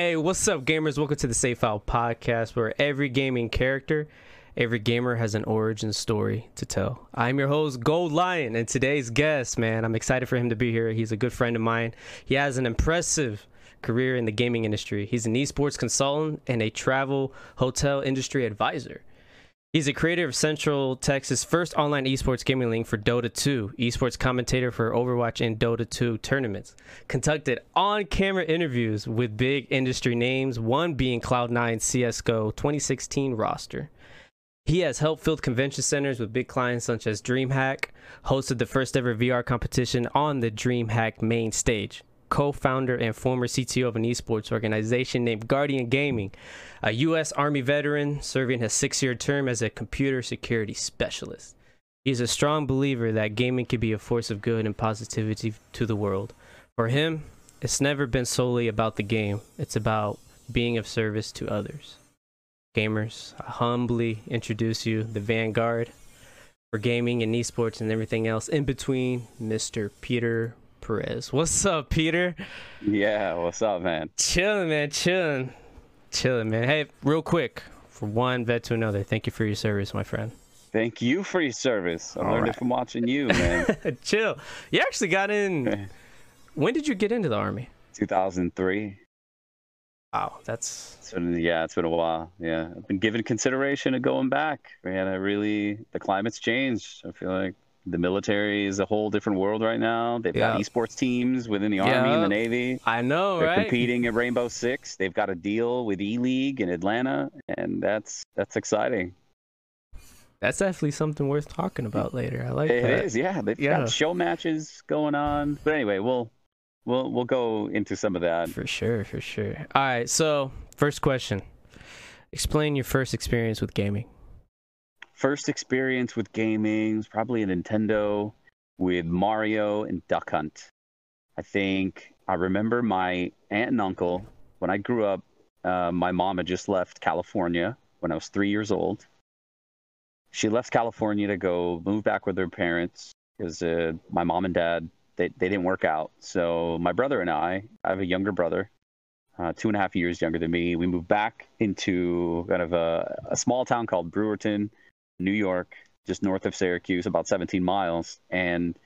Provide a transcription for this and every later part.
Hey, what's up, gamers? Welcome to the Save File Podcast, where every gaming character, every gamer has an origin story to tell. I'm your host, Gold Lion, and today's guest, man, I'm excited for him to be here. He's a good friend of mine. He has an impressive career in the gaming industry. He's an esports consultant and a travel hotel industry advisor. He's a creator of Central Texas' first online esports gaming league for Dota 2, esports commentator for Overwatch and Dota 2 tournaments, conducted on camera interviews with big industry names, one being Cloud9 CSGO 2016 roster. He has helped fill convention centers with big clients such as DreamHack, hosted the first ever VR competition on the DreamHack main stage, co-founder and former CTO of an esports organization named Guardian Gaming, a U.S. Army veteran serving his six-year term as a computer security specialist. He's a strong believer that gaming can be a force of good and positivity to the world. For him, it's never been solely about the game. It's about being of service to others. Gamers, I humbly introduce you the vanguard for gaming and esports and everything else in between, Mr. Peter Perez. What's up, Peter? Yeah, what's up, man? Chilling, man. Chilling. Chilling, man. Hey, real quick, from one vet to another, thank you for your service, my friend. Thank you for your service. I All learned right. it from watching you, man. Chill. You actually got in. when did you get into the army? 2003. Wow, that's It's been, yeah, it's been a while. Yeah, I've been given consideration of going back. Man, I really the climate's changed. I feel like the military is a whole different world right now. They've got esports teams within the army and the navy. I know, They're right? competing at Rainbow Six. They've got a deal with E League in Atlanta, and that's that's exciting. That's definitely something worth talking about later. I like It that. is, yeah. They've Yeah. got show matches going on. But anyway, we'll we'll we'll go into some of that. For sure, for sure. All right, so first question. Explain your first experience with gaming. First experience with gaming was probably a Nintendo with Mario and Duck Hunt. I think I remember my aunt and uncle when I grew up. Uh, my mom had just left California when I was three years old. She left California to go move back with her parents because uh, my mom and dad they, they didn't work out. So my brother and I, I have a younger brother, uh, two and a half years younger than me. We moved back into kind of a, a small town called Brewerton, New York, just north of Syracuse, about 17 miles. And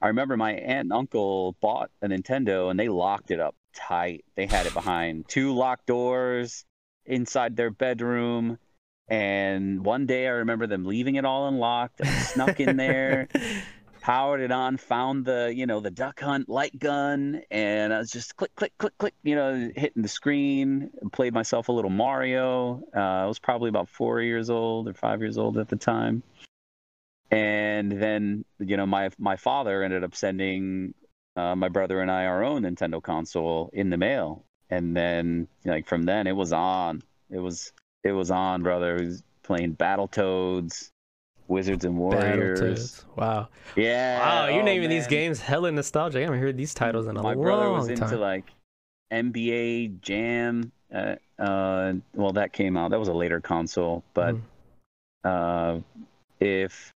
I remember my aunt and uncle bought a Nintendo and they locked it up tight. They had it behind two locked doors inside their bedroom. And one day I remember them leaving it all unlocked. I snuck in there, powered it on, found the, you know, the duck hunt light gun, and I was just click, click, click, click, you know, hitting the screen. Played myself a little Mario. Uh, I was probably about four years old or five years old at the time. And then, you know, my my father ended up sending uh, my brother and I our own Nintendo console in the mail. And then, like from then, it was on. It was it was on, brother. Was playing Battletoads, Wizards and Warriors. Wow. Yeah. Wow, you're oh, naming these man. games hella nostalgic. I haven't heard these titles in a My long brother was time. into like NBA Jam. Uh, uh, well, that came out. That was a later console, but Mhm. uh, if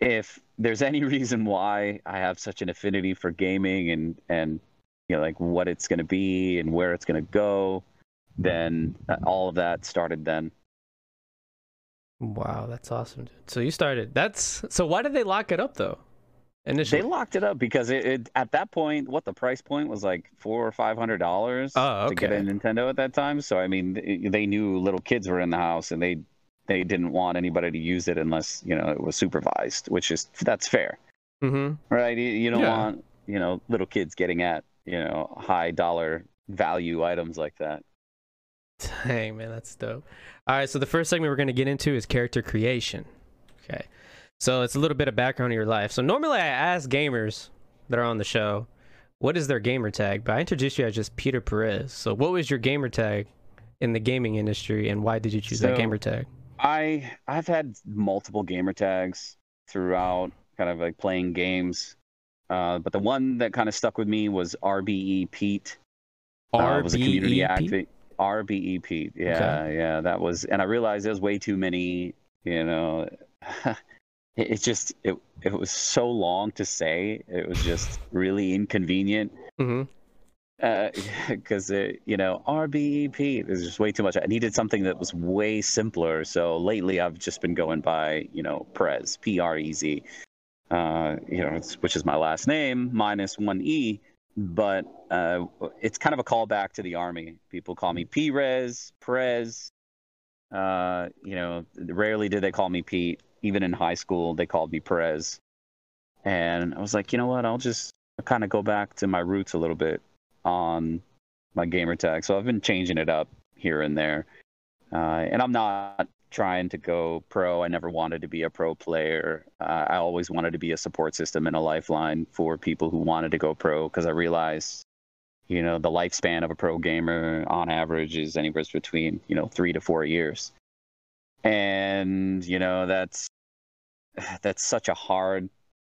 if there's any reason why I have such an affinity for gaming and and you know like what it's going to be and where it's going to go, then uh, all of that started then. Wow, that's awesome. Dude. So you started. That's so. Why did they lock it up though? Initially. They locked it up because it, it at that point, what the price point was like four or five hundred dollars Oh, to get a. Nintendo at that time. So I mean, they- they knew little kids were in the house, and they they didn't want anybody to use it unless you know it was supervised, which is that's fair, mm-hmm. right? You, you don't Yeah. want you know little kids getting at you know high dollar value items like that. Dang, man, that's dope. All right, so the first segment we're going to get into is character creation. Okay. So it's a little bit of background in your life. So normally I ask gamers that are on the show, what is their gamer tag? But I introduced you as just Peter Perez. So what was your gamer tag in the gaming industry and why did you choose that So- gamer tag? I I've had multiple gamer tags throughout kind of like playing games. Uh, but the one that kind of stuck with me was RBE Pete. RBE Uh, was a community RBEP? Active. RBE Pete. Yeah, yeah, that was, and I realized there was way too many. You know, it, it just it it was so long to say. It was just really inconvenient. Mm-hmm. because uh, you know RBEP there's just way too much. I needed something that was way simpler. So lately, I've just been going by you know Prez P R E Z, uh, you know, which is my last name minus one E. But uh, it's kind of a callback to the army. People call me P-Rez, Prez. Uh, you know, rarely did they call me Pete. Even in high school, they called me Perez. And I was like, you know what? I'll just kind of go back to my roots a little bit on my gamer tag. So I've been changing it up here and there. Uh, and I'm not trying to go pro. I never wanted to be a pro player. Uh, I always wanted to be a support system and a lifeline for people who wanted to go pro because I realized, you know, the lifespan of a pro gamer on average is anywhere between, you know, three to four years. And, you know, that's that's such a hard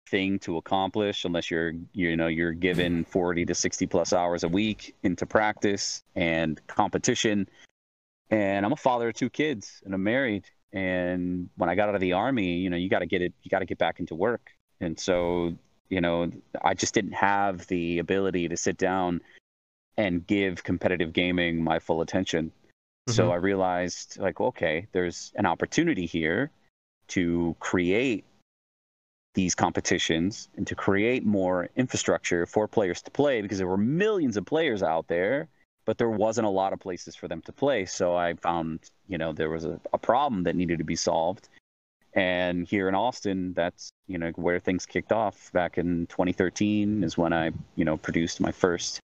thing to accomplish unless you're you know you're given 40 to 60 plus hours a week into practice and competition and i'm a father of two kids and i'm married. And when i got out of the army you know you got to get it you got to get back into work. And so you know i just didn't have the ability to sit down and give competitive gaming my full attention. Mm-hmm. so i realized like okay there's an opportunity here to create these competitions and to create more infrastructure for players to play because there were millions of players out there but there wasn't a lot of places for them to play so i found you know there was a, a problem that needed to be solved and here in austin that's you know where things kicked off back in 2013 is when i you know produced my first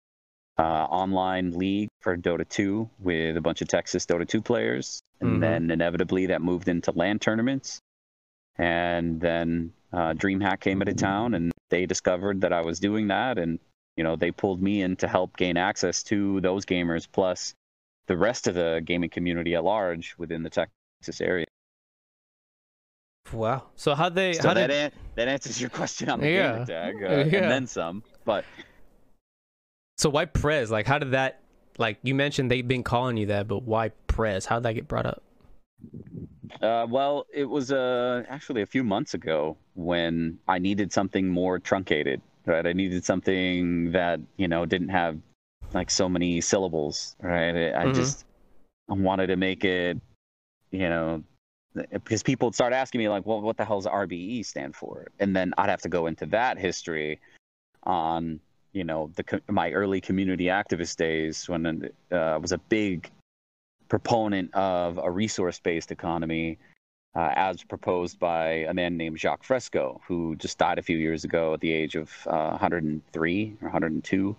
uh, online league for dota 2 with a bunch of texas dota 2 players and mm-hmm. then inevitably that moved into LAN tournaments and then uh, DreamHack came into town and they discovered that I was doing that. And, you know, they pulled me in to help gain access to those gamers plus the rest of the gaming community at large within the Texas area. Wow. So how they so how that did... an- that answers your question on the yeah. gamer tag, uh, yeah. and then some. But so why Prez? Like, how did that? Like you mentioned, they've been calling you that, but why Prez? How did that get brought up? Uh, well, it was uh, actually a few months ago when I needed something more truncated. Right, I needed something that you know didn't have like so many syllables. Right, I mm-hmm. just wanted to make it, you know, because people would start asking me like, "Well, what the hell does RBE stand for?" And then I'd have to go into that history on you know the my early community activist days when uh, I was a big proponent of a resource based economy uh, as proposed by a man named Jacques Fresco, who just died a few years ago at the age of uh, 103 or 102.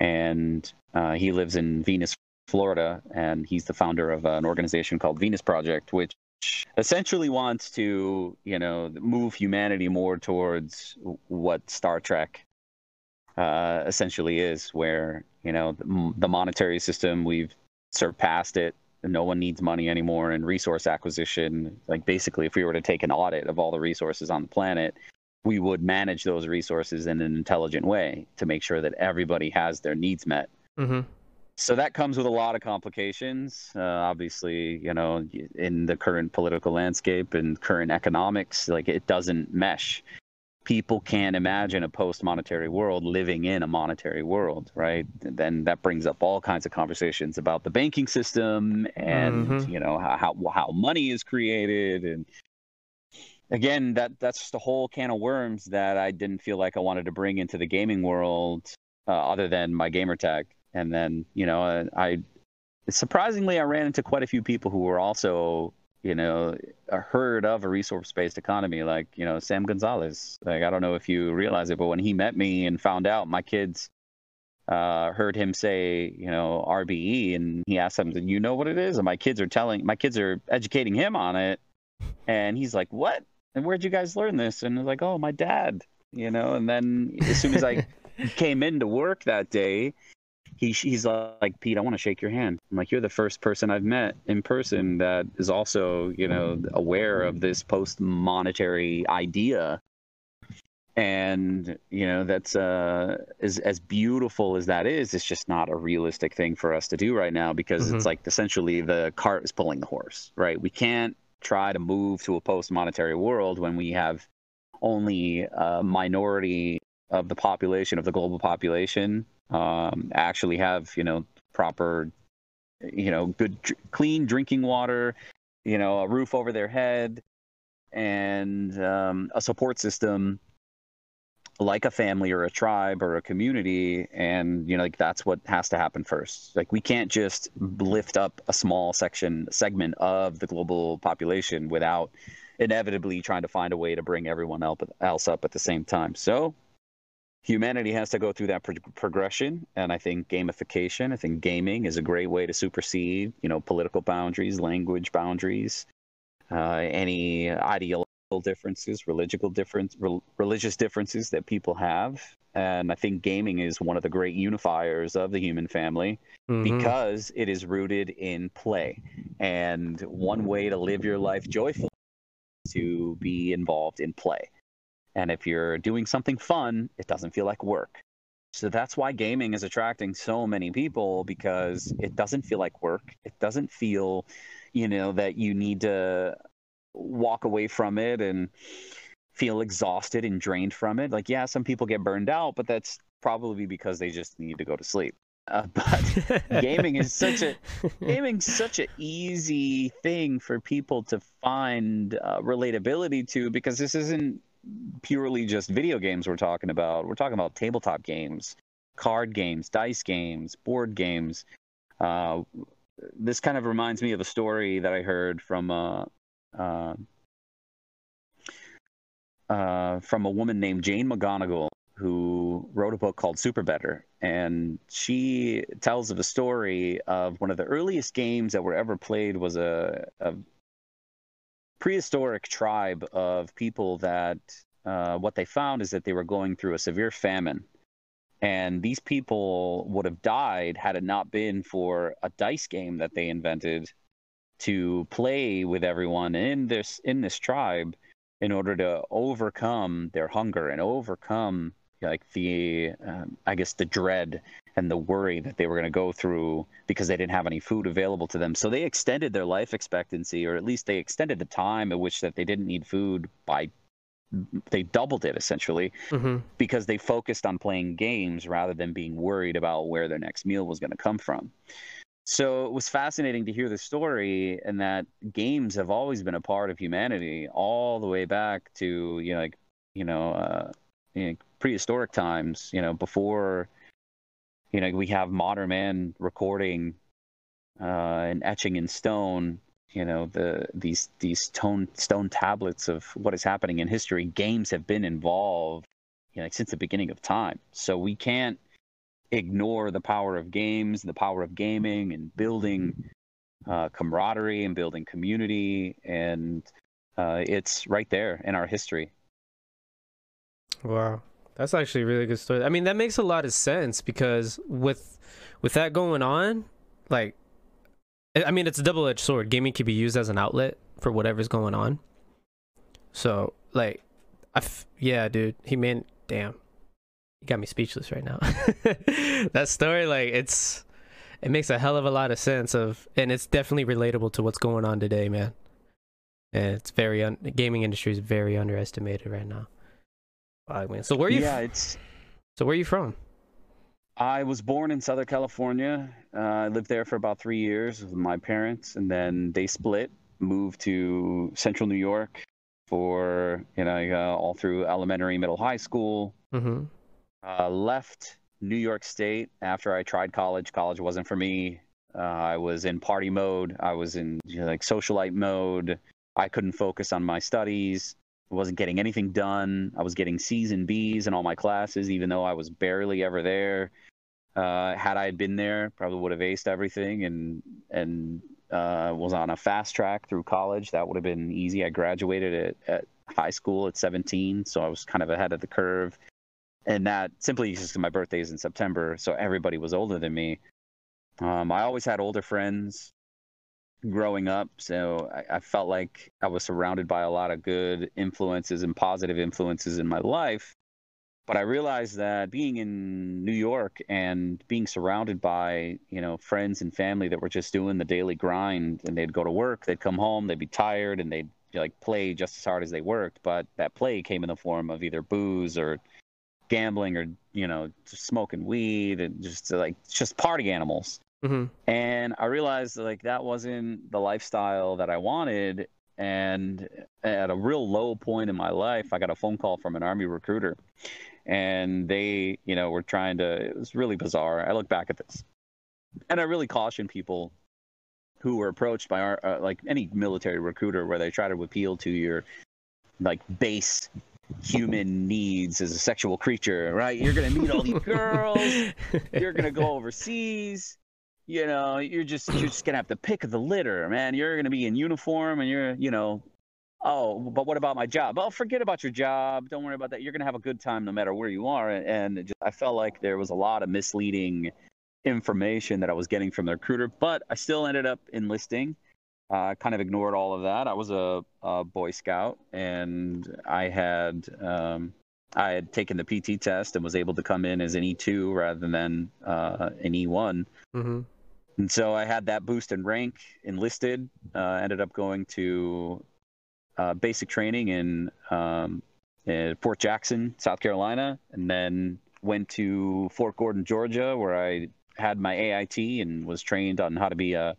And uh, he lives in Venus, Florida, and he's the founder of an organization called Venus Project, which essentially wants to, you know, move humanity more towards what Star Trek uh, essentially is, where, you know, the, the monetary system, we've surpassed it no one needs money anymore and resource acquisition like basically if we were to take an audit of all the resources on the planet we would manage those resources in an intelligent way to make sure that everybody has their needs met mm-hmm. so that comes with a lot of complications uh, obviously you know in the current political landscape and current economics like it doesn't mesh people can't imagine a post-monetary world living in a monetary world, right? And then that brings up all kinds of conversations about the banking system and mm-hmm. you know how, how how money is created and again that that's just a whole can of worms that I didn't feel like I wanted to bring into the gaming world uh, other than my gamer tag. And then you know I surprisingly I ran into quite a few people who were also you know, I heard of a resource-based economy, like you know Sam Gonzalez. Like I don't know if you realize it, but when he met me and found out my kids uh, heard him say, you know, RBE, and he asked them, "You know what it is?" And my kids are telling, my kids are educating him on it, and he's like, "What? And where'd you guys learn this?" And like, "Oh, my dad." You know, and then as soon as I came into work that day, he he's like Pete, I want to shake your hand. I'm like, you're the first person I've met in person that is also you know aware of this post monetary idea, and you know that's uh as as beautiful as that is, it's just not a realistic thing for us to do right now because mm-hmm. it's like essentially the cart is pulling the horse, right? We can't try to move to a post monetary world when we have only a minority of the population of the global population um, actually have you know proper you know good clean drinking water you know a roof over their head and um, a support system like a family or a tribe or a community. And you know like that's what has to happen first. Like we can't just lift up a small section segment of the global population without inevitably trying to find a way to bring everyone else up at the same time. So humanity has to go through that pro- progression and i think gamification i think gaming is a great way to supersede you know political boundaries language boundaries uh, any ideological differences, religious difference, re- religious differences that people have, and I think gaming is one of the great unifiers of the human family mm-hmm. because it is rooted in play. And one way to live your life joyfully to be involved in play. And if you're doing something fun, it doesn't feel like work. So that's why gaming is attracting so many people because it doesn't feel like work. It doesn't feel, you know, that you need to walk away from it and feel exhausted and drained from it. Like, yeah, some people get burned out, but that's probably because they just need to go to sleep. Uh, but gaming is such a gaming such an easy thing for people to find uh, relatability to because this isn't purely just video games we're talking about. We're talking about tabletop games, card games, dice games, board games. Uh, this kind of reminds me of a story that I heard from uh, uh, uh, from a woman named Jane McGonigal who wrote a book called SuperBetter. And she tells of a story of one of the earliest games that were ever played was a, a prehistoric tribe of people that uh, what they found is that they were going through a severe famine. And these people would have died had it not been for a dice game that they invented to play with everyone in this in this tribe in order to overcome their hunger and overcome like the um, i guess the dread and the worry that they were going to go through because they didn't have any food available to them so they extended their life expectancy or at least they extended the time at which that they didn't need food by they doubled it essentially mm-hmm. because they focused on playing games rather than being worried about where their next meal was going to come from so it was fascinating to hear the story and that games have always been a part of humanity all the way back to you know like you know, uh, you know prehistoric times you know before you know we have modern man recording uh, and etching in stone you know the these these stone stone tablets of what is happening in history. Games have been involved you know since the beginning of time. So we can't ignore the power of games, the power of gaming, and building uh, camaraderie and building community, and uh, it's right there in our history. Wow, that's actually a really good story. I mean, that makes a lot of sense because with with that going on, like, I mean, it's a double edged sword. Gaming can be used as an outlet for whatever's going on. So, like, I f- yeah, dude, he meant damn you got me speechless right now. that story, like it's, it makes a hell of a lot of sense of, and it's definitely relatable to what's going on today, man. And it's very un- gaming industry is very underestimated right now. Wow, man. So where are you? Yeah, f- it's. So where are you from? I was born in Southern California. Uh, I lived there for about three years with my parents, and then they split, moved to Central New York for you know uh, all through elementary, middle, high school. Mm-hmm. Uh, left New York State after I tried college. College wasn't for me. Uh, I was in party mode. I was in you know, like socialite mode. I couldn't focus on my studies. Wasn't getting anything done. I was getting C's and B's in all my classes, even though I was barely ever there. Uh, had I been there, probably would have aced everything and and uh, was on a fast track through college. That would have been easy. I graduated at, at high school at 17, so I was kind of ahead of the curve and that simply because my birthday is in September, so everybody was older than me. Um, I always had older friends growing up, so I, I, felt like I was surrounded by a lot of good influences and positive influences in my life. But I realized that being in New York and being surrounded by you know friends and family that were just doing the daily grind, and they'd go to work, they'd come home, they'd be tired, and they'd like play just as hard as they worked, but that play came in the form of either booze or gambling or you know smoking weed and just like just party animals. Mhm. And I realized like that wasn't the lifestyle that I wanted. And at a real low point in my life, I got a phone call from an army recruiter, and they, you know, were trying to. It was really bizarre. I look back at this, and I really caution people who were approached by our, uh, like any military recruiter, where they try to appeal to your like base human needs as a sexual creature, right? You're gonna meet all these girls you're gonna go overseas you know you're just you're just gonna have to pick the litter man you're gonna be in uniform and you're you know oh but what about my job Oh, forget about your job don't worry about that you're gonna have a good time no matter where you are and just, i felt like there was a lot of misleading information that i was getting from the recruiter but i still ended up enlisting I uh, kind of ignored all of that. I was a, a Boy Scout, and I had um, I had taken the PT test and was able to come in as an E2 rather than uh, an E1. Mm Mhm. And so I had that boost in rank, enlisted, uh, ended up going to uh, basic training in, um, in Fort Jackson, South Carolina, and then went to Fort Gordon, Georgia, where I had my AIT and was trained on how to be a,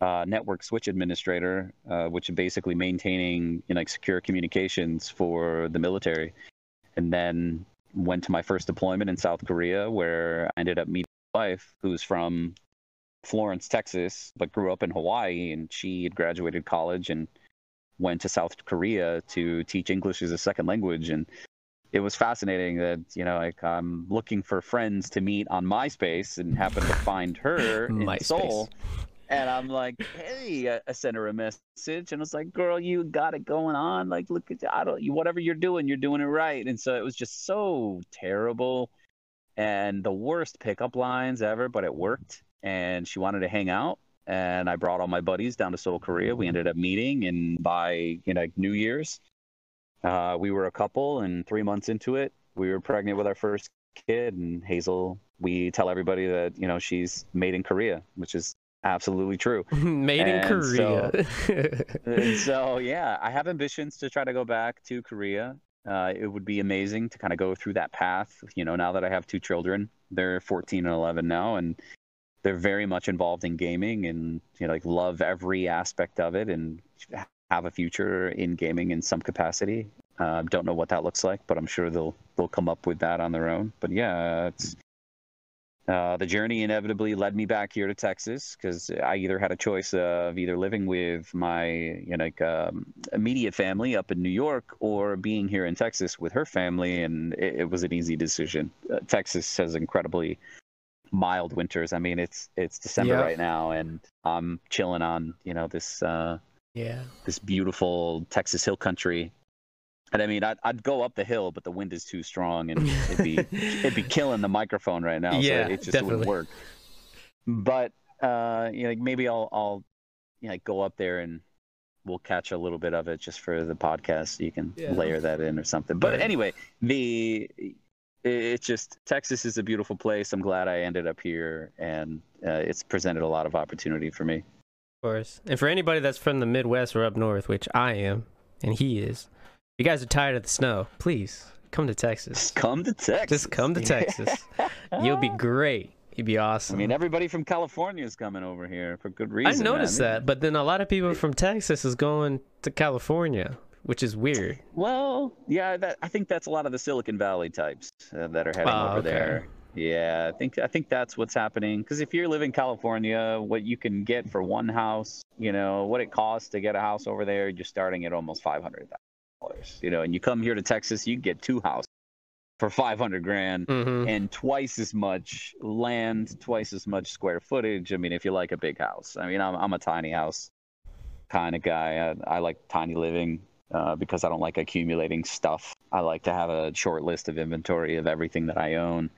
uh, network switch administrator, uh, which is basically maintaining you know, like secure communications for the military. And then went to my first deployment in South Korea, where I ended up meeting my wife, who's from Florence, Texas, but grew up in Hawaii, and she had graduated college and went to South Korea to teach English as a second language, and it was fascinating that you know like I'm looking for friends to meet on MySpace and happened to find her in. Seoul. And I'm like, hey, I- I sent her a message, and I was like, girl, you got it going on. Like, look at I don't, you, whatever you're doing, you're doing it right. And so it was just so terrible, and the worst pickup lines ever, but it worked. And she wanted to hang out, and I brought all my buddies down to Seoul, Korea. We ended up meeting, and by you know New Year's, uh, we were a couple, and three months into it, we were pregnant with our first kid. And Hazel, we tell everybody that you know she's made in Korea, which is absolutely true. Made in Korea. And so yeah, I have ambitions to try to go back to Korea. Uh, it would be amazing to kind of go through that path. You know, now that I have two children, they're 14 and 11 now, and they're very much involved in gaming and you know like love every aspect of it and have a future in gaming in some capacity. Uh, don't know what that looks like, but I'm sure they'll they'll come up with that on their own. But yeah, it's uh, the journey inevitably led me back here to Texas because I either had a choice of either living with my you know like um, immediate family up in New York or being here in Texas with her family, and it, it was an easy decision. Uh, Texas has incredibly mild winters. I mean, it's it's December Yeah. right now, and I'm chilling on you know this uh, yeah. this beautiful Texas hill country. And I mean, I'd, I'd go up the hill, but the wind is too strong, and it'd be it'd be killing the microphone right now. Yeah, so it just definitely. wouldn't work. But uh, you know, like maybe I'll I'll you know, like go up there and we'll catch a little bit of it just for the podcast. You can Yeah. layer that in or something. But Right. anyway, the it's just Texas is a beautiful place. I'm glad I ended up here, and uh, it's presented a lot of opportunity for me. Of course. And for anybody that's from the Midwest or up north, which I am, and he is, if you guys are tired of the snow, please come to Texas. Just come to Texas. Just come to Texas. You'll be great. You'd be awesome. I mean, everybody from California is coming over here for good reason. I noticed that, but then a lot of people from Texas is going to California, which is weird. Well, yeah, that, I think that's a lot of the Silicon Valley types uh, that are heading Oh, over okay. there. Yeah, I think I think that's what's happening. Because if you live in California, what you can get for one house, you know, what it costs to get a house over there, you're starting at almost five hundred thousand dollars. You know, and you come here to Texas, you get two houses for five hundred grand. hmm and twice as much land, twice as much square footage. I mean, if you like a big house, I mean, I'm I'm a tiny house kind of guy. I, I like tiny living uh, because I don't like accumulating stuff. I like to have a short list of inventory of everything that I own,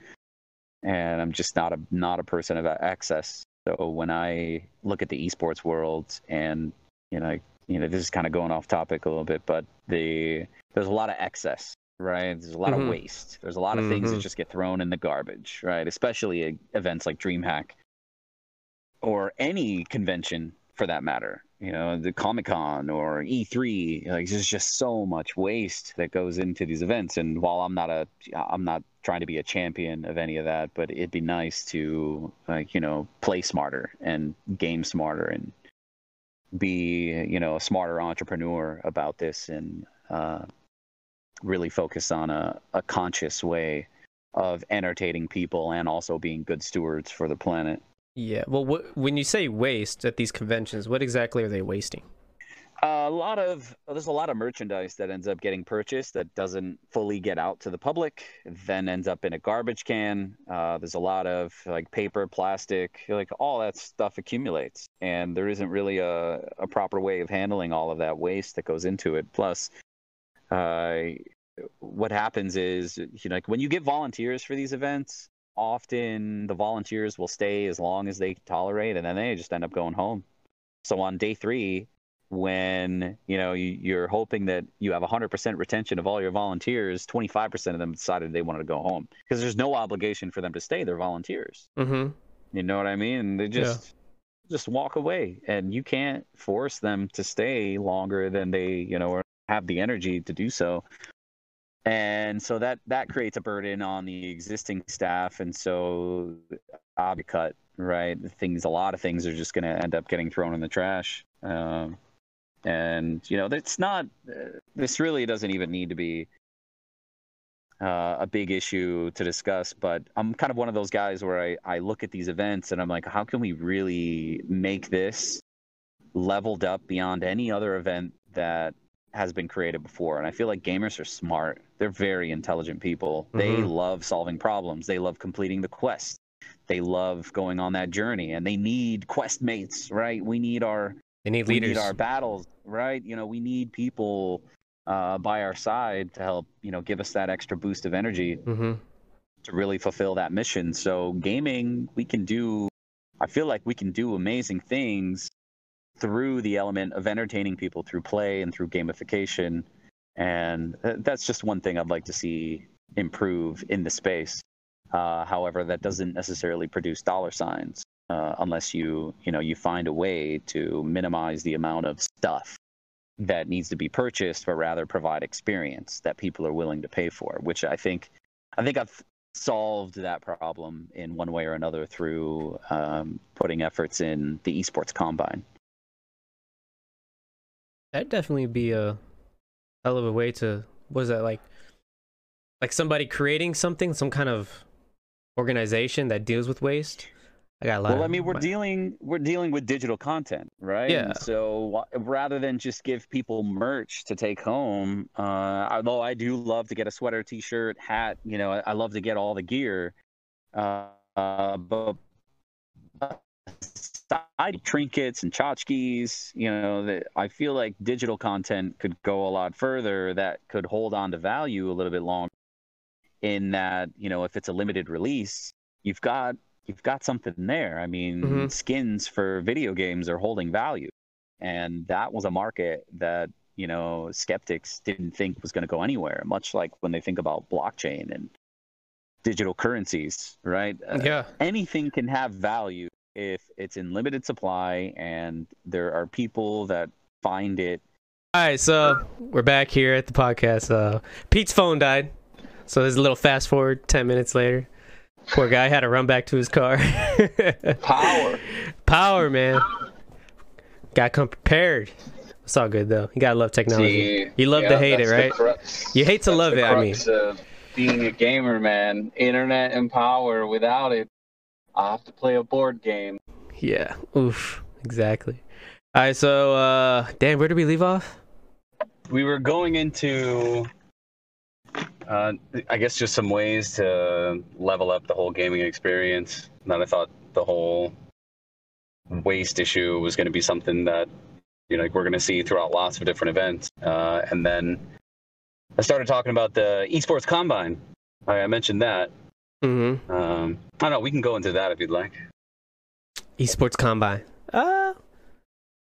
and I'm just not a not a person of access. So when I look at the esports world, and you know, you know, this is kind of going off topic a little bit, but the there's a lot of excess right? There's a lot Mhm. of waste. There's a lot of things that Mhm. just get thrown in the garbage, right? Especially events like DreamHack or any convention for that matter. You know, the Comic Con or E3, like there's just so much waste that goes into these events. And while I'm not a, I'm not trying to be a champion of any of that, but it'd be nice to like you know play smarter and game smarter and be you know a smarter entrepreneur about this and uh, really focus on a, a conscious way of entertaining people and also being good stewards for the planet. Yeah. Well, when you say waste at these conventions, what exactly are they wasting? a lot of there's a lot of merchandise that ends up getting purchased that doesn't fully get out to the public, then ends up in a garbage can. Uh, there's a lot of like paper, plastic, like all that stuff accumulates, and there isn't really a, a proper way of handling all of that waste that goes into it. Plus, uh, what happens is you know like when you get volunteers for these events often the volunteers will stay as long as they tolerate and then they just end up going home. So on day three when you know you, are hoping that you have 100% retention of all your volunteers 25% of them decided they wanted to go home. Because there's no obligation for them to stay they're volunteers. Mm-hmm. you know what i mean? They just yeah. just walk away and you can't force them to stay longer than they you know have the energy to do so and so that that creates a burden on the existing staff. And so i'll be cut right? Things a lot of things are just going to end up getting thrown in the trash. Um, and you know it's not uh, this really doesn't even need to be uh, a big issue to discuss but i'm kind of one of those guys where I, I look at these events and i'm like how can we really make this leveled up beyond any other event that has been created before? And i feel like gamers are smart they're very intelligent people mm-hmm. they love solving problems they love completing the quest they love going on that journey and they need quest mates right we need our they need leaders. We need our battles, right? You know, we need people uh, by our side to help, you know, give us that extra boost of energy mm-hmm. to really fulfill that mission. So, gaming, we can do, I feel like we can do amazing things through the element of entertaining people through play and through gamification. And that's just one thing I'd like to see improve in the space. Uh, however, that doesn't necessarily produce dollar signs uh, unless you you know you find a way to minimize the amount of stuff that needs to be purchased, but rather provide experience that people are willing to pay for. Which I think I think I've solved that problem in one way or another through um, putting efforts in the esports combine. That'd definitely be a hell of a way to. Was that like? Like somebody creating something, some kind of organization that deals with waste I got a lot. Well, I mean, we're my... dealing we're dealing with digital content, right? Yeah. So rather than just give people merch to take home, uh, although I do love to get a sweater, t-shirt, hat, you know, I, I love to get all the gear, uh, uh, but side trinkets and tchotchkes, you know, that I feel like digital content could go a lot further. That could hold on to value a little bit longer. In that, you know, if it's a limited release, you've got you've got something there. I mean, mm-hmm. skins for video games are holding value, and that was a market that you know skeptics didn't think was going to go anywhere. Much like when they think about blockchain and digital currencies, right? Uh, yeah, anything can have value if it's in limited supply and there are people that find it. All right, so we're back here at the podcast. Uh, Pete's phone died, so there's a little fast forward ten minutes later. Poor guy had to run back to his car. Power. Power, man. Got come prepared. It's all good though. You gotta love technology. See, you love yeah, to hate it, right? Crux, you hate to love it. I mean, being a gamer, man. Internet and power. Without it, I have to play a board game. Yeah. Oof. Exactly. All right. So, uh, Dan, where did we leave off? We were going into uh, I guess just some ways to level up the whole gaming experience. That I thought the whole waste issue was going to be something that you know like we're going to see throughout lots of different events. Uh, and then I started talking about the esports combine. I, I mentioned that. Mm-hmm. Um, I don't know. We can go into that if you'd like. Esports combine. Uh,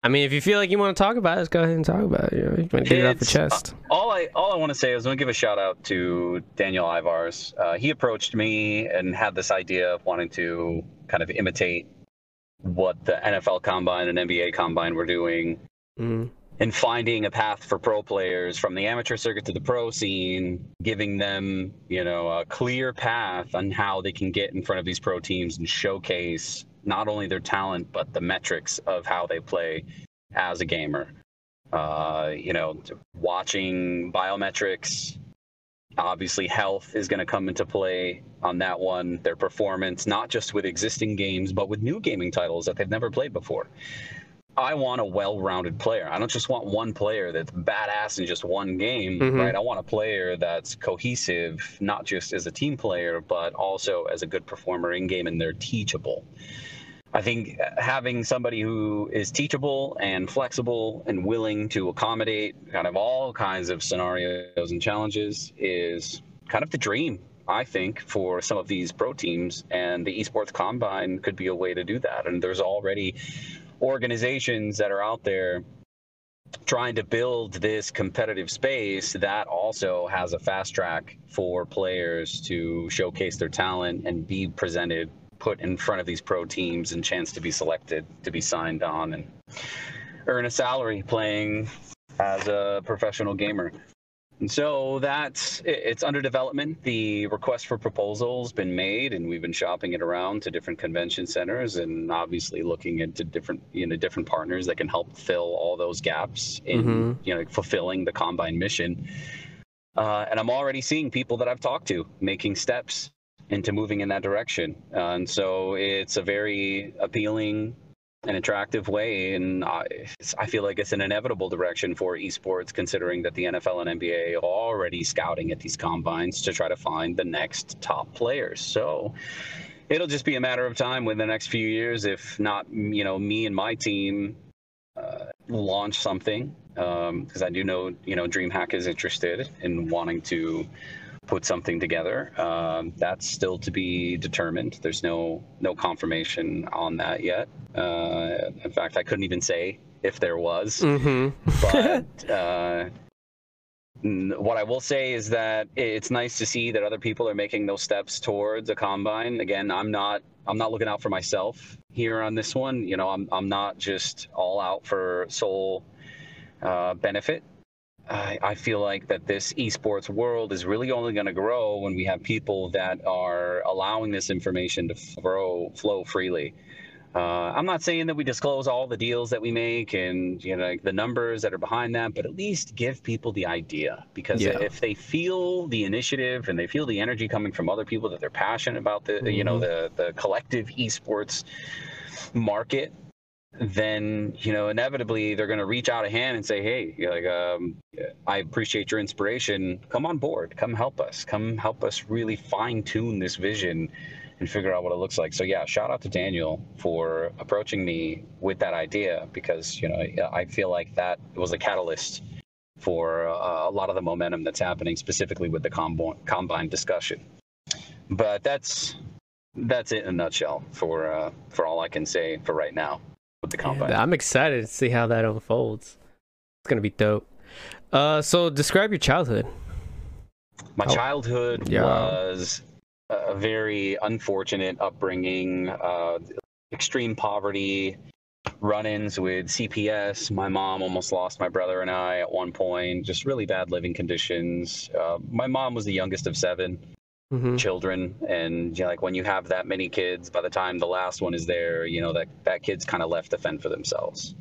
I mean, if you feel like you want to talk about it, let's go ahead and talk about it. You, know, you want to get it off the chest. Uh, all I all I want to say is I want to give a shout out to Daniel Ivars. Uh, he approached me and had this idea of wanting to kind of imitate what the NFL Combine and NBA Combine were doing, Mm. And finding a path for pro players from the amateur circuit to the pro scene, giving them, you know, a clear path on how they can get in front of these pro teams and showcase not only their talent but the metrics of how they play as a gamer. Uh, you know, watching biometrics, obviously health is going to come into play on that one. Their performance, not just with existing games, but with new gaming titles that they've never played before. I want a well-rounded player. I don't just want one player that's badass in just one game, Mhm. right? I want a player that's cohesive, not just as a team player, but also as a good performer in game, and they're teachable. I think having somebody who is teachable and flexible and willing to accommodate kind of all kinds of scenarios and challenges is kind of the dream, I think, for some of these pro teams. And the esports combine could be a way to do that. And there's already organizations that are out there trying to build this competitive space that also has a fast track for players to showcase their talent and be presented put in front of these pro teams and chance to be selected to be signed on and earn a salary playing as a professional gamer and so that's it's under development. The request for proposals been made and we've been shopping it around to different convention centers and obviously looking into different you know different partners that can help fill all those gaps in Mhm. you know fulfilling the combine mission. Uh, and i'm already seeing people that i've talked to making steps into moving in that direction. Uh, and so it's a very appealing and attractive way and I, I feel like it's an inevitable direction for esports considering that the nfl and nba are already scouting at these combines to try to find the next top players. So it'll just be a matter of time within the next few years if not you know me and my team uh, launch something because I do know you know DreamHack is interested in wanting to put something together. Um, that's still to be determined. There's no no confirmation on that yet. Uh, in fact, I couldn't even say if there was Mm-hmm. but uh, what I will say is that it's nice to see that other people are making those steps towards a combine. Again, I'm not I'm not looking out for myself here on this one. You know, I'm I'm not just all out for sole uh, benefit. I, I feel like that this esports world is really only going to grow when we have people that are allowing this information to flow flow freely. Uh, I'm not saying that we disclose all the deals that we make and you know like, the numbers that are behind that, but at least give people the idea because Yeah. if they feel the initiative and they feel the energy coming from other people that they're passionate about the you know the the collective esports market, then you know inevitably they're going to reach out a hand and say, hey, like um, I appreciate your inspiration. Come on board. Come help us. Come help us really fine tune this vision and figure out what it looks like. So yeah, shout out to Daniel for approaching me with that idea because you know I feel like that was a catalyst for uh, a lot of the momentum that's happening specifically with the combo- combine discussion. But that's that's it in a nutshell for uh, for all I can say for right now with the combine. Yeah, I'm excited to see how that unfolds. It's gonna be dope. Uh, so describe your childhood. My Oh. childhood Yeah. was a very unfortunate upbringing, uh, extreme poverty, run-ins with CPS. My mom almost lost my brother and I at one point. Just really bad living conditions. Uh, my mom was the youngest of seven Mm-hmm. children, and you know, like when you have that many kids, by the time the last one is there, you know that that kid's kind of left to fend for themselves.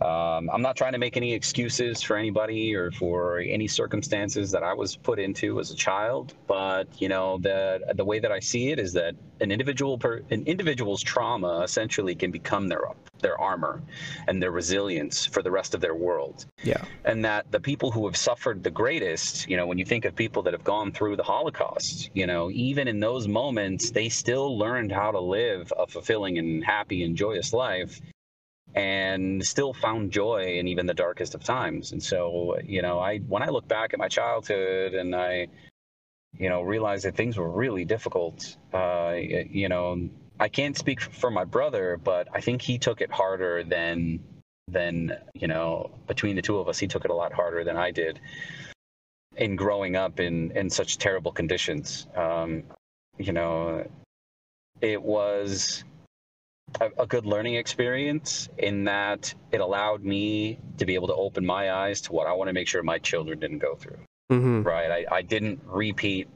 Um, I'm not trying to make any excuses for anybody or for any circumstances that I was put into as a child, but you know the the way that I see it is that an individual per, an individual's trauma essentially can become their their armor and their resilience for the rest of their world Yeah. and that the people who have suffered the greatest, you know, when you think of people that have gone through the Holocaust, you know, even in those moments, they still learned how to live a fulfilling and happy and joyous life and still found joy in even the darkest of times. And so, you know, I when I look back at my childhood and I you know, realize that things were really difficult. Uh, you know, I can't speak for my brother, but I think he took it harder than than you know between the two of us he took it a lot harder than i did in growing up in in such terrible conditions um you know it was a, a good learning experience in that it allowed me to be able to open my eyes to what I want to make sure my children didn't go through. Mm-hmm. Right. I, I didn't repeat.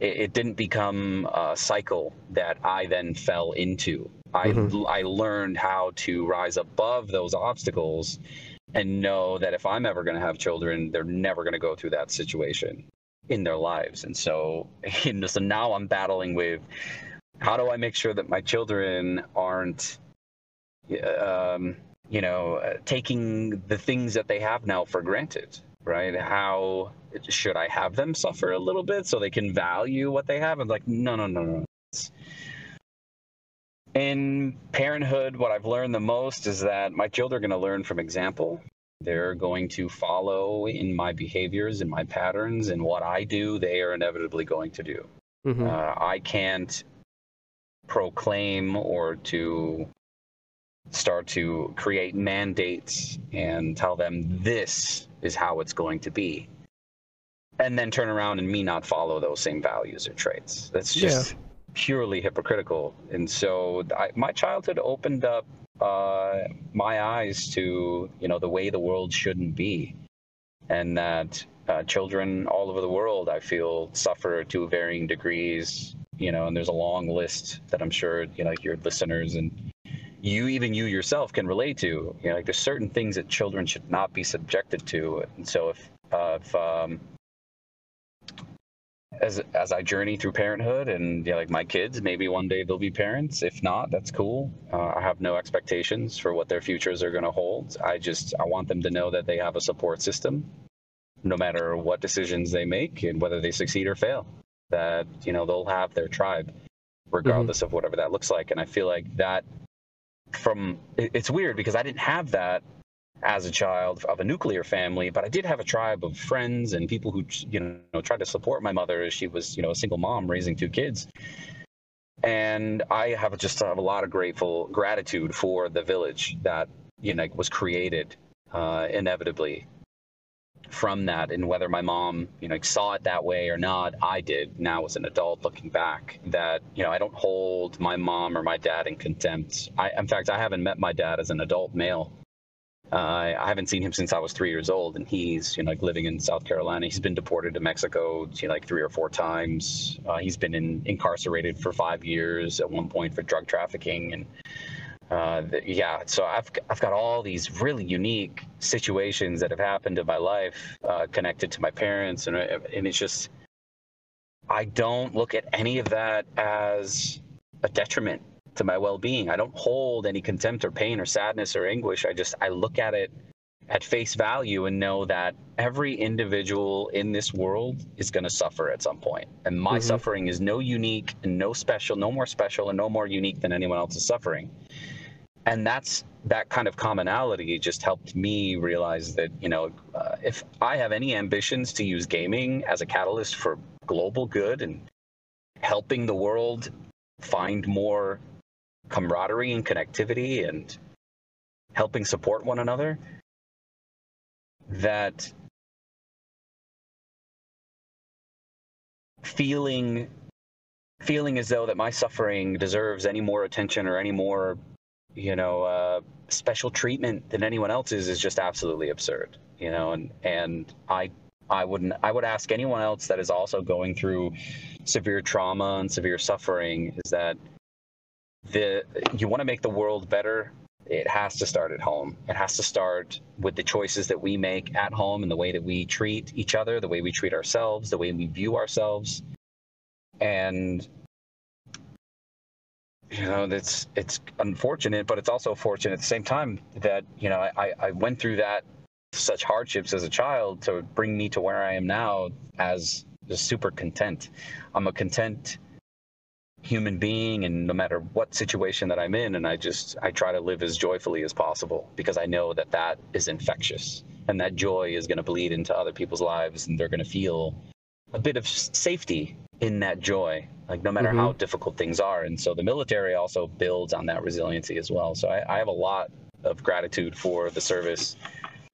It, it didn't become a cycle that I then fell into. I Mhm. I learned how to rise above those obstacles and know that if I'm ever going to have children, they're never going to go through that situation in their lives. And so, know, so now I'm battling with how do I make sure that my children aren't, um, you know, uh, taking the things that they have now for granted, right? How should I have them suffer a little bit so they can value what they have? And like, no, no, no, no. It's- in parenthood, what I've learned the most is that my children are going to learn from example. They're going to follow in my behaviors and my patterns, and what I do, they are inevitably going to do. Mm-hmm. Uh, I can't proclaim or to start to create mandates and tell them this is how it's going to be. And then turn around and me not follow those same values or traits. That's just purely hypocritical. And so I, my childhood opened up uh, my eyes to you know the way the world shouldn't be, and that uh, children all over the world I feel suffer to varying degrees. You know, and there's a long list that I'm sure you know your listeners and you even you yourself can relate to. You know, like there's certain things that children should not be subjected to. And so if uh, if um, as as I journey through parenthood and you know, like my kids, maybe one day they'll be parents. If not, that's cool. Uh, I have no expectations for what their futures are going to hold. I just I want them to know that they have a support system, no matter what decisions they make and whether they succeed or fail. That you know they'll have their tribe, regardless of whatever that looks like. And I feel like that from it's weird because I didn't have that as a child of a nuclear family, but I did have a tribe of friends and people who, you know, tried to support my mother as she was, you know, a single mom raising two kids. And I have just have a lot of grateful gratitude for the village that, you know, was created uh, inevitably from that. And whether my mom, you know, saw it that way or not, I did now as an adult looking back that, you know, I don't hold my mom or my dad in contempt. I, in fact, I haven't met my dad as an adult male. Uh, I haven't seen him since I was three years old, and he's you know like living in South Carolina. He's been deported to Mexico you know, like three or four times. Uh, he's been in, incarcerated for five years at one point for drug trafficking, and uh, yeah. So I've I've got all these really unique situations that have happened in my life uh, connected to my parents, and uh, and it's just I don't look at any of that as a detriment to my well-being. I don't hold any contempt or pain or sadness or anguish. I just I look at it at face value and know that every individual in this world is going to suffer at some point. And my Mhm. suffering is no unique and no special, no more special and no more unique than anyone else's suffering. And that's that kind of commonality just helped me realize that, you know, uh, if I have any ambitions to use gaming as a catalyst for global good and helping the world find more camaraderie and connectivity and helping support one another that feeling feeling as though that my suffering deserves any more attention or any more you know uh, special treatment than anyone else's is just absolutely absurd you know and and i i wouldn't i would ask anyone else that is also going through severe trauma and severe suffering is that the you want to make the world better it has to start at home. It has to start with the choices that we make at home and the way that we treat each other the way we treat ourselves the way we view ourselves. And you know it's it's unfortunate but it's also fortunate at the same time that you know i i went through that such hardships as a child to bring me to where i am now as just super content. I'm a content human being and no matter what situation that i'm in and i just i try to live as joyfully as possible because i know that that is infectious and that joy is going to bleed into other people's lives and they're going to feel a bit of safety in that joy like no matter Mhm. how difficult things are and so the military also builds on that resiliency as well so i, I have a lot of gratitude for the service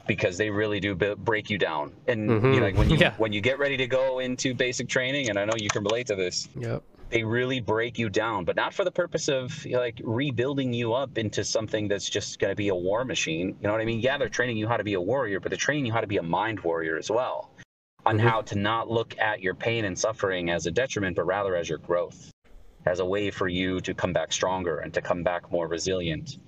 because they really do b- break you down and you Mhm. know, like when you Yeah. when you get ready to go into basic training and i know you can relate to this Yep. they really break you down, but not for the purpose of you know, like rebuilding you up into something that's just going to be a war machine. You know what I mean? Yeah, they're training you how to be a warrior, but they're training you how to be a mind warrior as well, on Mhm. how to not look at your pain and suffering as a detriment, but rather as your growth, as a way for you to come back stronger and to come back more resilient.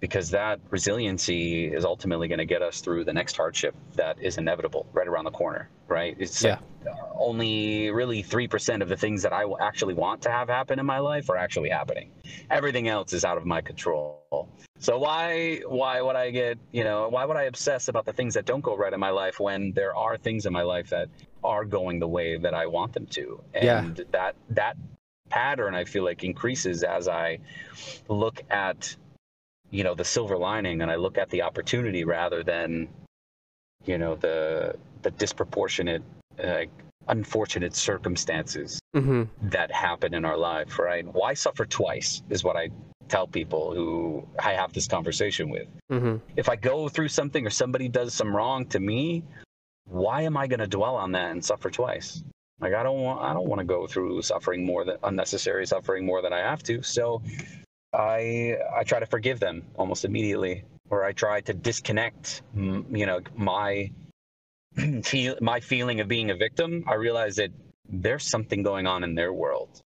Because that resiliency is ultimately going to get us through the next hardship that is inevitable right around the corner, right? It's Yeah. like, only really 3% of the things that I w- actually want to have happen in my life are actually happening. Everything else is out of my control. So why why would I get, you know, why would I obsess about the things that don't go right in my life when there are things in my life that are going the way that I want them to? Yeah. And that that pattern I feel like increases as I look at you know the silver lining and I look at the opportunity rather than you know the the disproportionate uh, unfortunate circumstances Mm-hmm. that happen in our life right why suffer twice is what I tell people who I have this conversation with Mm-hmm. if I go through something or somebody does some wrong to me why am I going to dwell on that and suffer twice like I don't want I don't want to go through suffering more than unnecessary suffering more than I have to so I I try to forgive them almost immediately, or I try to disconnect, you know, my feel my feeling of being a victim. I realize that there's something going on in their world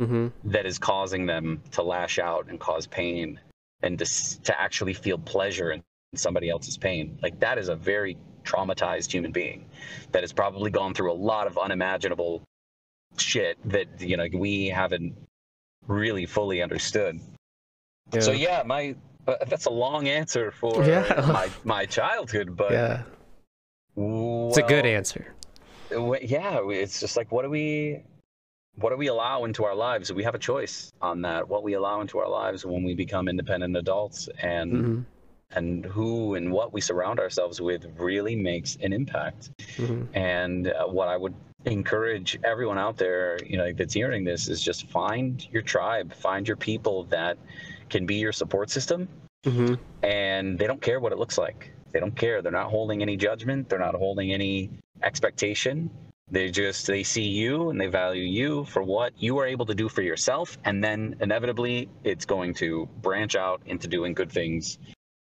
Mm-hmm. that is causing them to lash out and cause pain, and to to actually feel pleasure in somebody else's pain. Like that is a very traumatized human being that has probably gone through a lot of unimaginable shit that you know we haven't really fully understood. Yeah. So yeah, my uh, that's a long answer for Yeah. my my childhood, but yeah. It's a good answer. Yeah, it's just like what do we what do we allow into our lives? We have a choice on that. What we allow into our lives when we become independent adults, and Mm-hmm. and who and what we surround ourselves with really makes an impact. Mm-hmm. And uh, what I would encourage everyone out there, you know, that's hearing this is just find your tribe, find your people that can be your support system Mm-hmm. and they don't care what it looks like. They don't care. They're not holding any judgment. They're not holding any expectation. They just they see you and they value you for what you are able to do for yourself, and then inevitably it's going to branch out into doing good things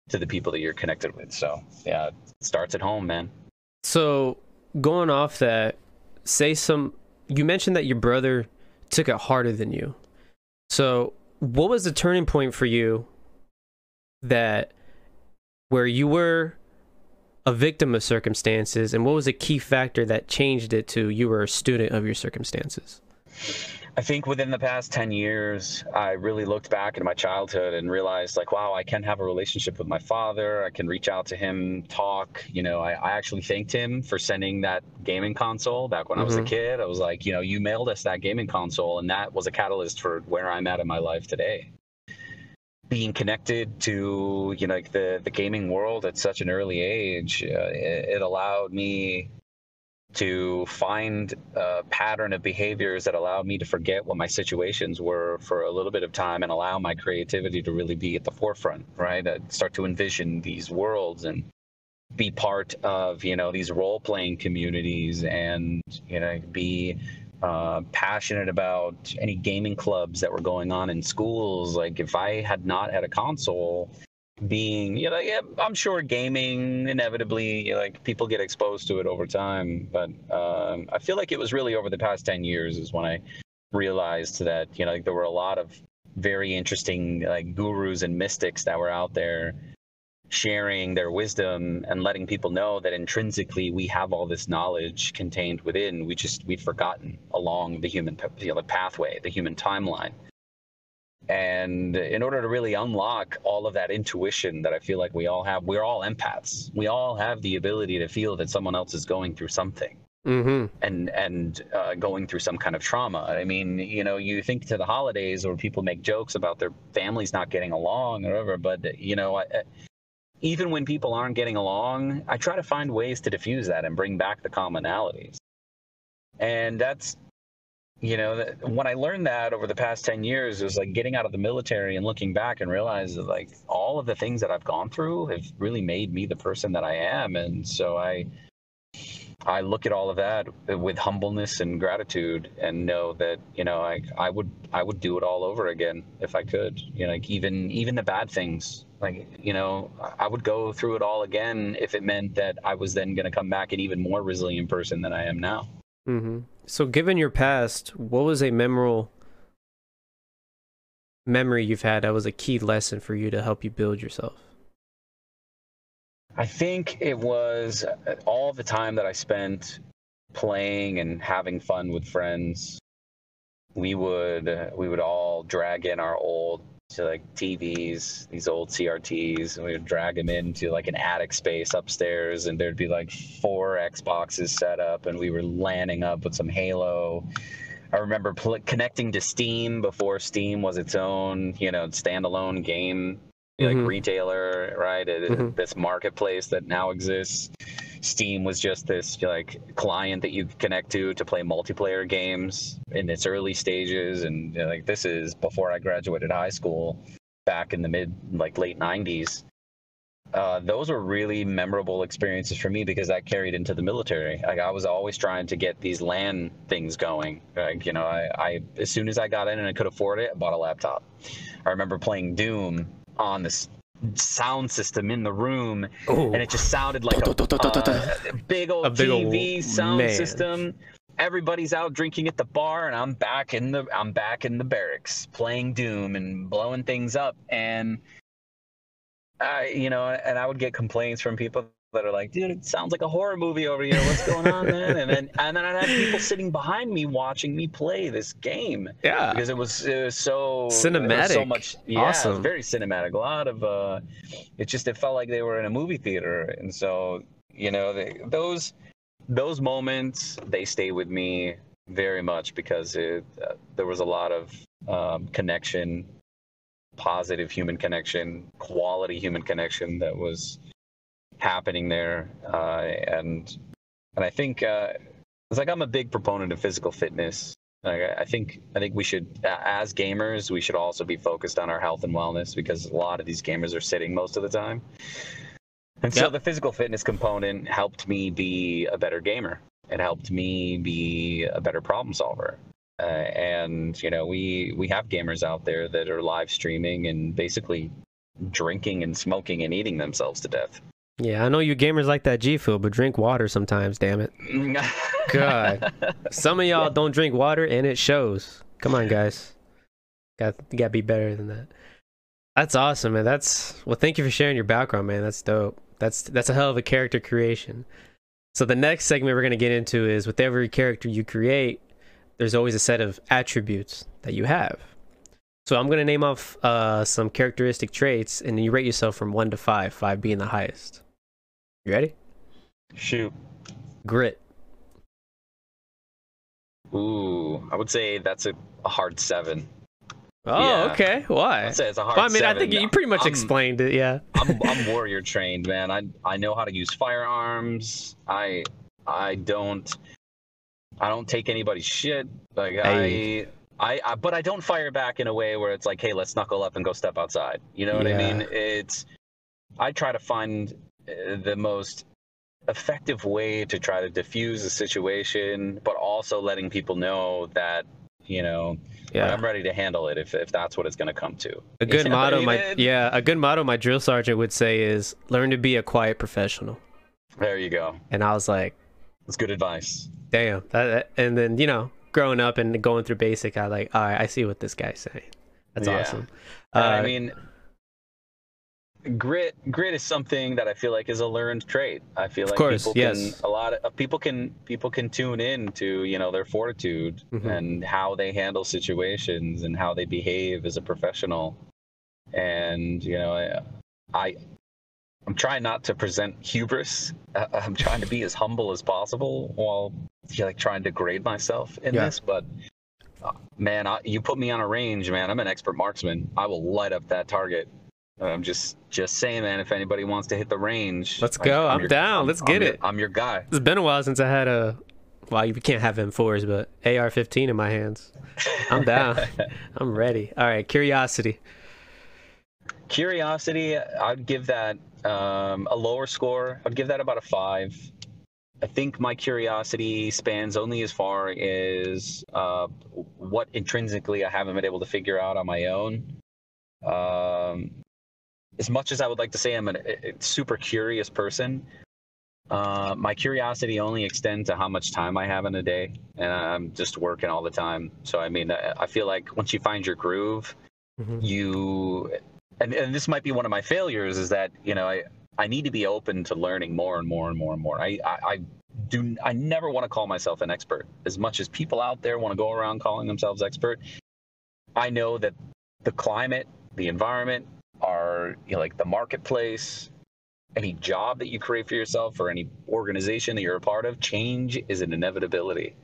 to the people that you're connected with. So yeah, it starts at home, man. So going off that, say some. You mentioned that your brother took it harder than you. So what was the turning point for you? That where you were a victim of circumstances, and what was a key factor that changed it to you were a student of your circumstances? I think within the past 10 years, I really looked back into my childhood and realized, like, wow, I can have a relationship with my father. I can reach out to him, talk. You know, I, I actually thanked him for sending that gaming console back when I was a Mhm. kid. I was like, you know, you mailed us that gaming console, and that was a catalyst for where I'm at in my life today. Being connected to, you know, like the, the gaming world at such an early age, uh, it, it allowed me to find a pattern of behaviors that allowed me to forget what my situations were for a little bit of time and allow my creativity to really be at the forefront right? I'd start to envision these worlds and be part of you know these role playing communities and you know be uh, passionate about any gaming clubs that were going on in schools. Like if i had not had a console being you know yeah i'm sure gaming inevitably you know, like people get exposed to it over time but um, i feel like it was really over the past 10 years is when i realized that you know like there were a lot of very interesting like gurus and mystics that were out there sharing their wisdom and letting people know that intrinsically we have all this knowledge contained within. We just we've forgotten along the human you know, the pathway the human timeline and in order to really unlock all of that intuition that I feel like we all have, we're all empaths. We all have the ability to feel that someone else is going through something Mm-hmm. and and uh, going through some kind of trauma. I mean, you know, you think to the holidays or people make jokes about their families not getting along or whatever, but you know, I, I- even when people aren't getting along, I try to find ways to diffuse that and bring back the commonalities. And that's you know, that- when I learned that over the past 10 years, it was like getting out of the military and looking back and realize that like all of the things that I've gone through have really made me the person that I am. And so I, I look at all of that with humbleness and gratitude, and know that you know I I would I would do it all over again if I could. You know, like even even the bad things. Like you know, I would go through it all again if it meant that I was then going to come back an even more resilient person than I am now. Mm-hmm. So, given your past, what was a memorable memory you've had that was a key lesson for you to help you build yourself? I think it was uh, all the time that I spent playing and having fun with friends. We would uh, we would all drag in our old to like TVs, these old CRTs, and we would drag them into like an attic space upstairs, and there'd be like four Xboxes set up, and we were landing up with some Halo. I remember pl- connecting to Steam before Steam was its own, you know, standalone game like mm-hmm. retailer, right? mm-hmm. This marketplace that now exists. Steam was just this like client that you connect to to play multiplayer games in its early stages, and you know, like this is before I graduated high school, back in the mid like late '90s. Uh, those were really memorable experiences for me because that carried into the military. Like I was always trying to get these LAN things going. Like you know, I, I as soon as I got in and I could afford it, I bought a laptop. I remember playing Doom on this sound system in the room Ooh. and it just sounded like a, a uh, big old a big TV old sound man. system everybody's out drinking at the bar and I'm back in the I'm back in the barracks playing doom and blowing things up and I you know and I would get complaints from people that are like, dude, it sounds like a horror movie over here. What's going on, man? And then and then I'd have people sitting behind me watching me play this game. Yeah, because it was, it was so cinematic, was so much. Yeah, awesome. very cinematic. A lot of uh, it just it felt like they were in a movie theater, and so you know they, those those moments they stay with me very much because it, uh, there was a lot of um, connection, positive human connection, quality human connection that was happening there, uh, and and I think uh, it's like I'm a big proponent of physical fitness. Like, I think I think we should, as gamers, we should also be focused on our health and wellness because a lot of these gamers are sitting most of the time. And so yep. the physical fitness component helped me be a better gamer. It helped me be a better problem solver. Uh, and you know, we we have gamers out there that are live streaming and basically drinking and smoking and eating themselves to death. Yeah, I know you gamers like that G Fuel, but drink water sometimes, damn it. God. Some of y'all don't drink water and it shows. Come on, guys. Got you gotta be better than that. That's awesome, man. That's well thank you for sharing your background, man. That's dope. That's that's a hell of a character creation. So the next segment we're gonna get into is with every character you create, there's always a set of attributes that you have. So I'm gonna name off uh, some characteristic traits, and then you rate yourself from one to five, five being the highest. You ready? Shoot. Grit. Ooh, I would say that's a, a hard seven. Oh, yeah. okay. Why? I'd say it's a hard well, I mean, seven. I think you pretty much I'm, explained it. Yeah. I'm, I'm warrior trained, man. I I know how to use firearms. I I don't I don't take anybody's shit. Like hey. I, I I but I don't fire back in a way where it's like, hey, let's knuckle up and go step outside. You know what yeah. I mean? It's I try to find the most effective way to try to diffuse the situation, but also letting people know that you know yeah. I'm ready to handle it if, if that's what it's going to come to. A good yeah, motto, my yeah, a good motto my drill sergeant would say is learn to be a quiet professional. There you go. And I was like, that's good advice. Damn. That, and then you know, growing up and going through basic, I like, all right, I see what this guy's saying. That's yeah. awesome. Uh, I mean, grit grit is something that I feel like is a learned trait. I feel like course, people yes. can a lot of people can people can tune in to you know their fortitude mm-hmm. and how they handle situations and how they behave as a professional. And you know, I, I I'm trying not to present hubris. I'm trying to be as humble as possible while you know, like trying to grade myself in yeah. this, but. Uh, man, I, you put me on a range, man. I'm an expert marksman. I will light up that target I'm just just saying, man. If anybody wants to hit the range, let's go. I'm, I'm your, down. I'm, let's get I'm it. Your, I'm your guy. It's been a while since I had a. Well, you can't have M4s, but AR-15 in my hands. I'm down. I'm ready. All right, curiosity. Curiosity, I'd give that um, a lower score. I'd give that about a five. I think my curiosity spans only as far as uh, what intrinsically I haven't been able to figure out on my own. Um, as much as I would like to say I'm a, a super curious person, uh, my curiosity only extends to how much time I have in a day, and I'm just working all the time. So I mean, I feel like once you find your groove, mm-hmm. you and, and this might be one of my failures is that you know I I need to be open to learning more and more and more and more. I, I, I do I never want to call myself an expert. As much as people out there want to go around calling themselves expert, I know that the climate, the environment, are you know, like the marketplace, any job that you create for yourself or any organization that you're a part of, change is an inevitability.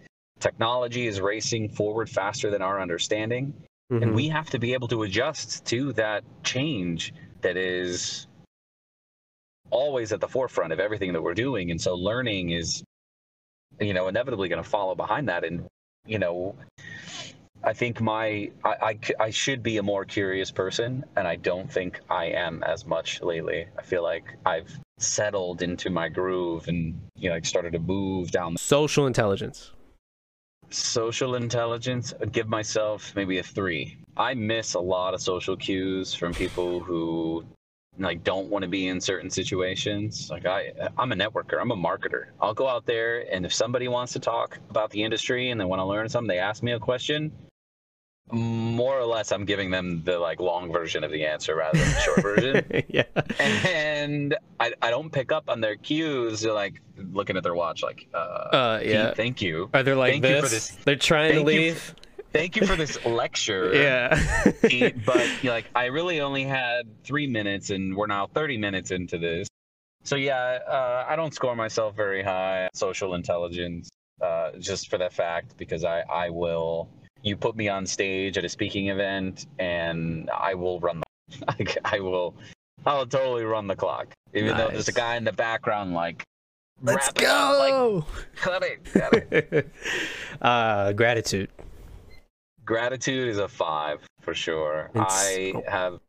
Technology is racing forward faster than our understanding, mm-hmm. and we have to be able to adjust to that change that is always at the forefront of everything that we're doing. And so learning is, you know, inevitably going to follow behind that. And, you know, I think my, I, I, I, should be a more curious person. And I don't think I am as much lately. I feel like I've settled into my groove and, you know, like started to move down. Social intelligence. Social intelligence, I'd give myself maybe a three. I miss a lot of social cues from people who like don't want to be in certain situations like i i'm a networker i'm a marketer i'll go out there and if somebody wants to talk about the industry and they want to learn something they ask me a question more or less i'm giving them the like long version of the answer rather than the short version yeah and I, I don't pick up on their cues they're like looking at their watch like uh, uh yeah thank you are they like thank this? this? they're trying thank to leave thank you for this lecture. yeah. but like, I really only had three minutes, and we're now 30 minutes into this. So yeah, uh, I don't score myself very high social intelligence, uh, just for that fact, because I I will. You put me on stage at a speaking event, and I will run. The, I, I will. I'll totally run the clock, even nice. though there's a guy in the background like Let's go. Like, cut it. Cut it. uh, gratitude gratitude is a five for sure. It's, I have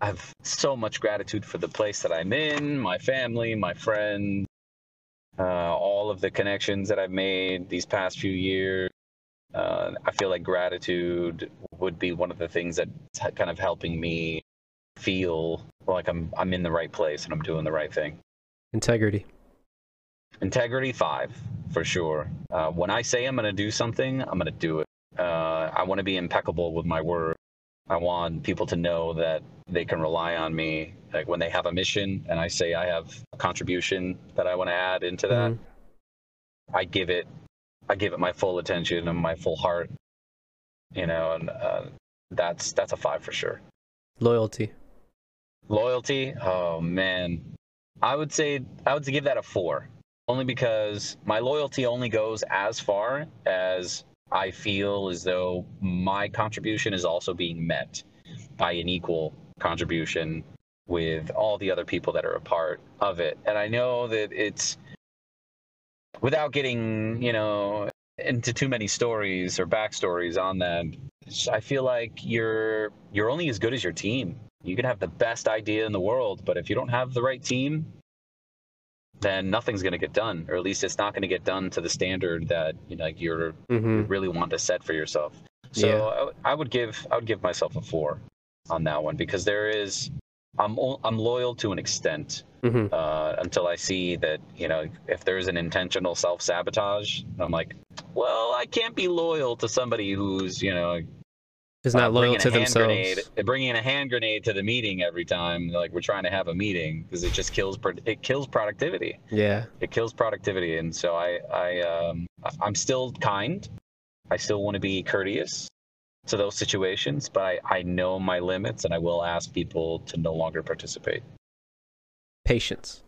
I have so much gratitude for the place that I'm in, my family, my friends, uh, all of the connections that I've made these past few years. Uh, I feel like gratitude would be one of the things that's kind of helping me feel like I'm I'm in the right place and I'm doing the right thing. Integrity. Integrity five for sure. Uh, when I say I'm going to do something, I'm going to do it. Uh, I want to be impeccable with my word. I want people to know that they can rely on me. Like when they have a mission and I say I have a contribution that I want to add into that, mm-hmm. I give it, I give it my full attention and my full heart. You know, and uh, that's that's a five for sure. Loyalty. Loyalty. Oh man, I would say I would give that a four, only because my loyalty only goes as far as I feel as though my contribution is also being met by an equal contribution with all the other people that are a part of it. And I know that it's without getting, you know, into too many stories or backstories on that. I feel like you're you're only as good as your team. You can have the best idea in the world, but if you don't have the right team, then nothing's going to get done, or at least it's not going to get done to the standard that you know like you're mm-hmm. you really want to set for yourself. So yeah. I, I, would give I would give myself a four on that one because there is I'm I'm loyal to an extent mm-hmm. uh, until I see that you know if there's an intentional self sabotage, I'm like, well, I can't be loyal to somebody who's you know is not uh, loyal to themselves. Grenade, bringing a hand grenade to the meeting every time, like we're trying to have a meeting, because it just kills it kills productivity. Yeah, it kills productivity, and so I I um I'm still kind. I still want to be courteous to those situations, but I I know my limits, and I will ask people to no longer participate. Patience.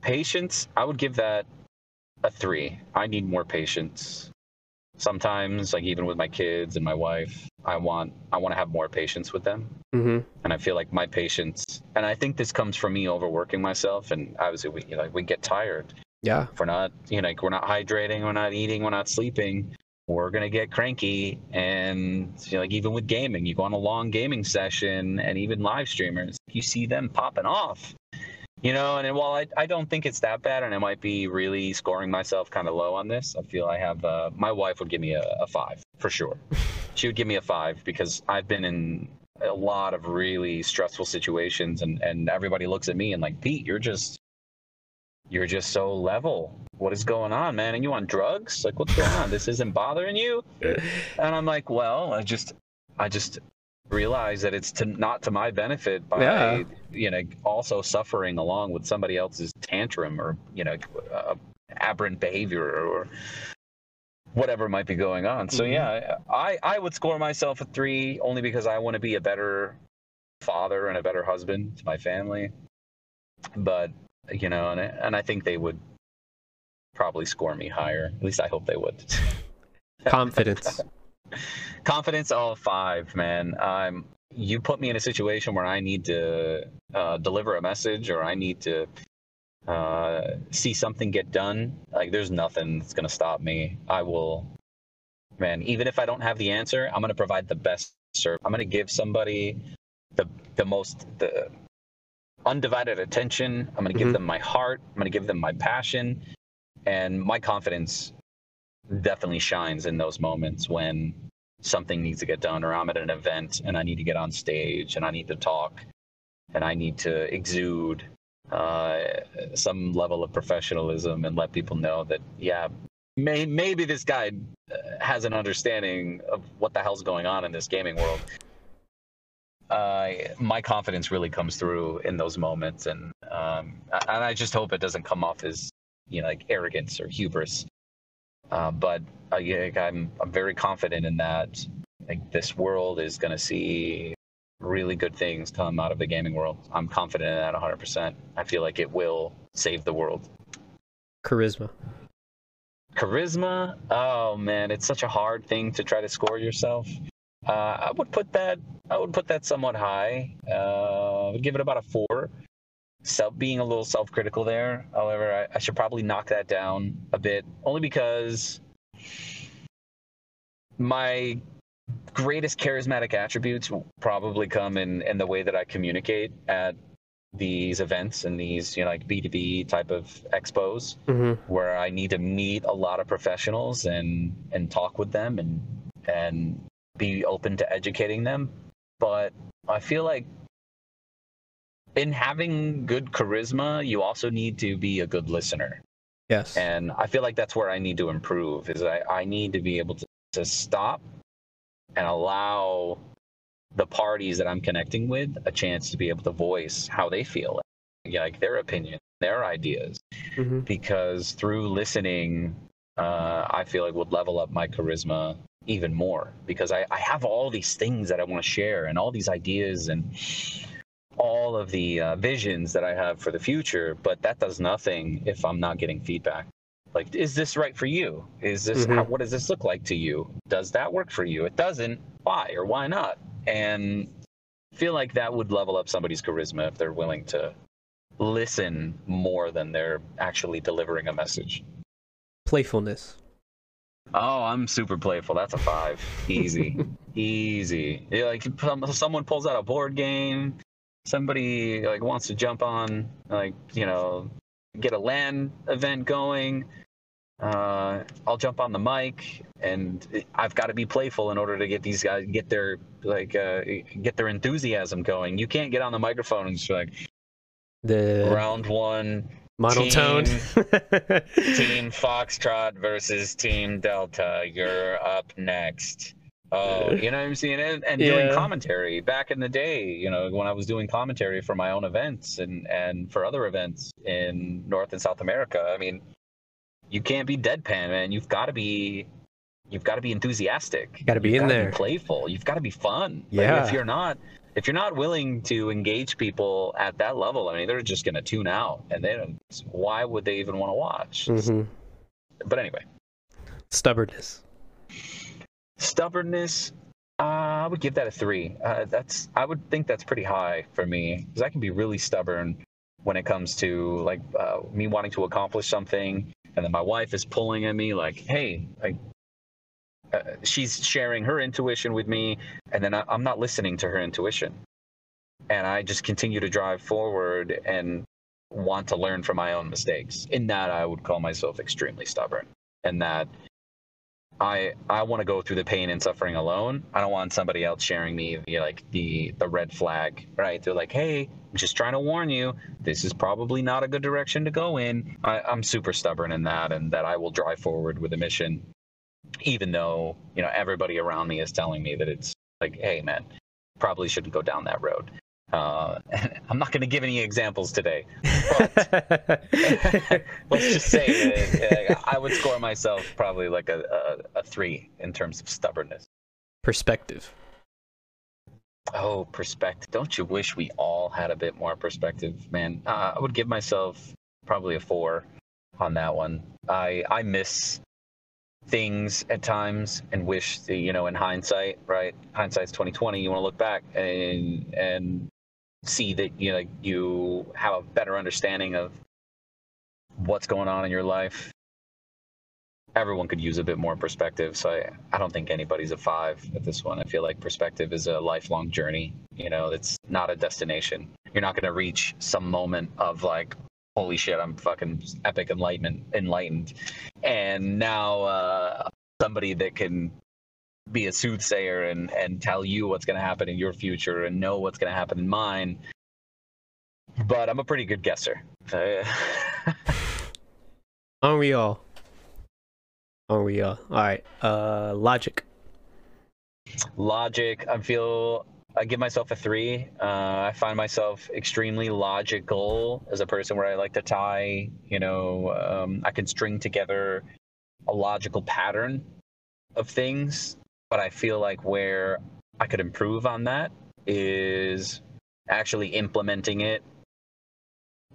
Patience. I would give that a three. I need more patience sometimes like even with my kids and my wife i want i want to have more patience with them mm-hmm. and i feel like my patience and i think this comes from me overworking myself and obviously we like we get tired yeah if we're not you know like we're not hydrating we're not eating we're not sleeping we're gonna get cranky and you know, like even with gaming you go on a long gaming session and even live streamers you see them popping off You know, and while I, I don't think it's that bad, and I might be really scoring myself kind of low on this, I feel I have uh, my wife would give me a, a five for sure. she would give me a five because I've been in a lot of really stressful situations, and and everybody looks at me and like Pete, you're just you're just so level. What is going on, man? And you on drugs? Like, what's going on? This isn't bothering you? And I'm like, well, I just I just realize that it's to not to my benefit by Yeah. you know also suffering along with somebody else's tantrum or you know uh, aberrant behavior or whatever might be going on so Mhm. yeah i i would score myself a three only because i want to be a better father and a better husband to my family but you know and I, and I think they would probably score me higher. At least i hope they would. Confidence. confidence all five man. Um you put me in a situation where i need to uh, deliver a message or i need to uh, see something get done like there's nothing that's going to stop me. I will man even if i don't have the answer i'm going to provide the best service i'm going to give somebody the the most the undivided attention. I'm going to give Mhm. them my heart. I'm going to give them my passion. And my confidence definitely shines in those moments when something needs to get done or I'm at an event and I need to get on stage and I need to talk and I need to exude uh, some level of professionalism and let people know that yeah may, maybe this guy uh, has an understanding of what the hell's going on in this gaming world uh, my confidence really comes through in those moments and um, and I just hope it doesn't come off as you know like arrogance or hubris uh, but yeah, I'm I'm very confident in that. Like this world is going to see really good things come out of the gaming world. I'm confident in that 100%. I feel like it will save the world. Charisma. Charisma, oh man, it's such a hard thing to try to score yourself. Uh, I would put that I would put that somewhat high. Uh, I would give it about a four. Self being a little self-critical there. However, I, I should probably knock that down a bit, only because my greatest charismatic attributes probably come in in the way that I communicate at these events and these you know like B2B type of expos hmm where I need to meet a lot of professionals and and talk with them and and be open to educating them. But I feel like in having good charisma, you also need to be a good listener. Yes. And I feel like that's where I need to improve is I, I need to be able to, to stop and allow the parties that I'm connecting with a chance to be able to voice how they feel, like their opinion, their ideas hmm because through listening, uh, I feel like would level up my charisma even more because I, I have all these things that I want to share and all these ideas and all of the uh, visions that I have for the future, but that does nothing if I'm not getting feedback. Like, is this right for you? Is this Mhm. how, what does this look like to you? Does that work for you? It doesn't. Why or why not? And feel like that would level up somebody's charisma if they're willing to listen more than they're actually delivering a message. Playfulness. Oh, I'm super playful. That's a five. Easy. Easy. Yeah, like someone pulls out a board game, somebody like wants to jump on like, you know, get a LAN event going. Uh, I'll jump on the mic and I've got to be playful in order to get these guys get their like uh, get their enthusiasm going. You can't get on the microphone and just like The round one monotone. Team Foxtrot versus Team Delta. You're up next. Oh, you know what I'm saying? And, and doing commentary back in the day, you know, when I was doing commentary for my own events and, and for other events in North and South America. I mean, you can't be deadpan, man. You've got to be, you've got to be enthusiastic. Gotta be You've in there. playful. You've got to be fun. Like, Yeah. if you're not, if you're not willing to engage people at that level, I mean, they're just gonna tune out, and they don't. Why would they even want to watch? hmm But anyway, Stubbornness. stubbornness. Uh, I would give that a three. Uh, that's I would think that's pretty high for me because I can be really stubborn when it comes to like uh, me wanting to accomplish something, and then my wife is pulling at me like, "Hey, like." Uh, she's sharing her intuition with me, and then I, I'm not listening to her intuition, and I just continue to drive forward, and want to learn from my own mistakes. In that, I would call myself extremely stubborn, and that I I want to go through the pain and suffering alone. I don't want somebody else sharing me the like the the red flag, right? They're like, "Hey, I'm just trying to warn you. This is probably not a good direction to go in." I, I'm super stubborn in that, and that I will drive forward with a mission, even though you know everybody around me is telling me that it's like, "Hey, man, probably shouldn't go down that road." Uh, I'm not going to give any examples today, but let's just say that, uh, I would score myself probably like a, a, a three in terms of stubbornness. Perspective. Oh, perspective. Don't you wish we all had a bit more perspective, man? Uh, I would give myself probably a four on that one. I I miss things at times and wish the, you know in hindsight right? Hindsight's 2020 you want to look back and and see that you know you have a better understanding of what's going on in your life. Everyone could use a bit more perspective so I, I don't think anybody's a five at this one. I feel like perspective is a lifelong journey you know it's not a destination. You're not going to reach some moment of like holy shit i'm fucking epic enlightenment enlightened and now uh somebody that can be a soothsayer and and tell you what's going to happen in your future and know what's going to happen in mine but i'm a pretty good guesser Aren't we all? Aren't we all? All right. Uh, logic. logic i feel i give myself a three. Uh, i find myself extremely logical as a person where i like to tie you know um, i can string together a logical pattern of things but i feel like where i could improve on that is actually implementing it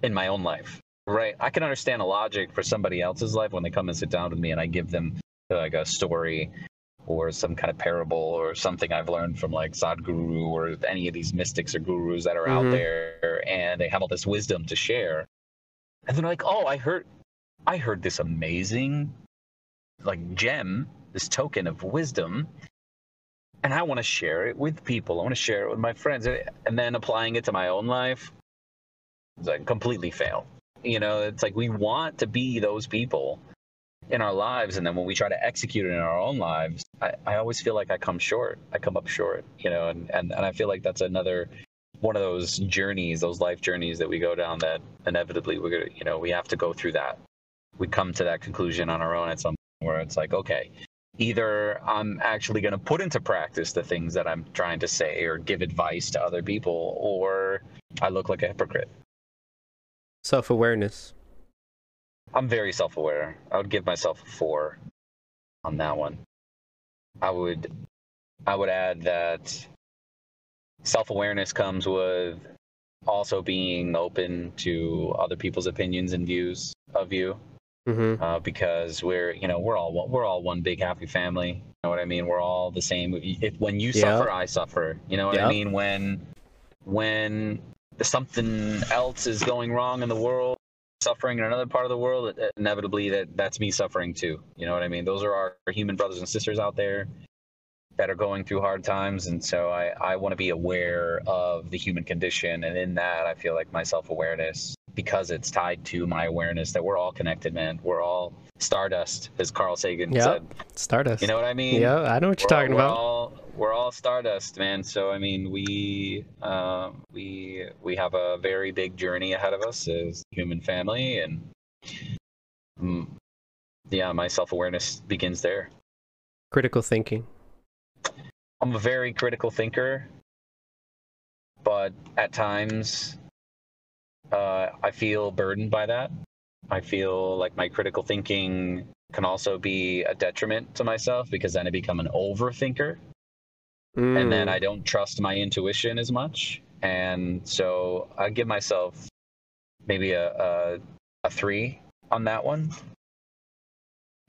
in my own life. Right? I can understand a logic for somebody else's life when they come and sit down with me and i give them like a story or some kind of parable or something I've learned from like Sadhguru or any of these mystics or gurus that are Mhm. out there and they have all this wisdom to share. And they're like, oh, I heard I heard this amazing like gem, this token of wisdom, and I want to share it with people. I want to share it with my friends. And then applying it to my own life, it's like completely fail. You know, it's like we want to be those people in our lives and then when we try to execute it in our own lives I, I always feel like i come short. I come up short you know and, and and i feel like that's another one of those journeys those life journeys that we go down that inevitably we're gonna you know we have to go through that. We come to that conclusion on our own at some point where it's like okay either i'm actually going to put into practice the things that i'm trying to say or give advice to other people or i look like a hypocrite. Self awareness. I'm very self aware. I would give myself a four on that one. I would I would add that self awareness comes with also being open to other people's opinions and views of you. Mm-hmm. Uh, because we're you know we're all one- we're all one big happy family. You know what I mean? We're all the same. If when you Yeah. suffer, I suffer. You know what Yeah. I mean? When when something else is going wrong in the world, suffering in another part of the world, uh, inevitably that that's me suffering too. You know what I mean? Those are our human brothers and sisters out there that are going through hard times, and so I I want to be aware of the human condition, and in that I feel like my self awareness because it's tied to my awareness that we're all connected, man. We're all stardust, as Carl Sagan Yeah. said. Stardust. You know what I mean? yeah, I know what you're we're talking we're about. All, we're all stardust, man. So I mean, we um, we we have a very big journey ahead of us as human family, and mm, yeah, my self awareness begins there. Critical thinking. I'm a very critical thinker, but at times uh, I feel burdened by that. I feel like my critical thinking can also be a detriment to myself because then I become an overthinker. And then Mm. I don't trust my intuition as much, and so I give myself maybe a, a a three on that one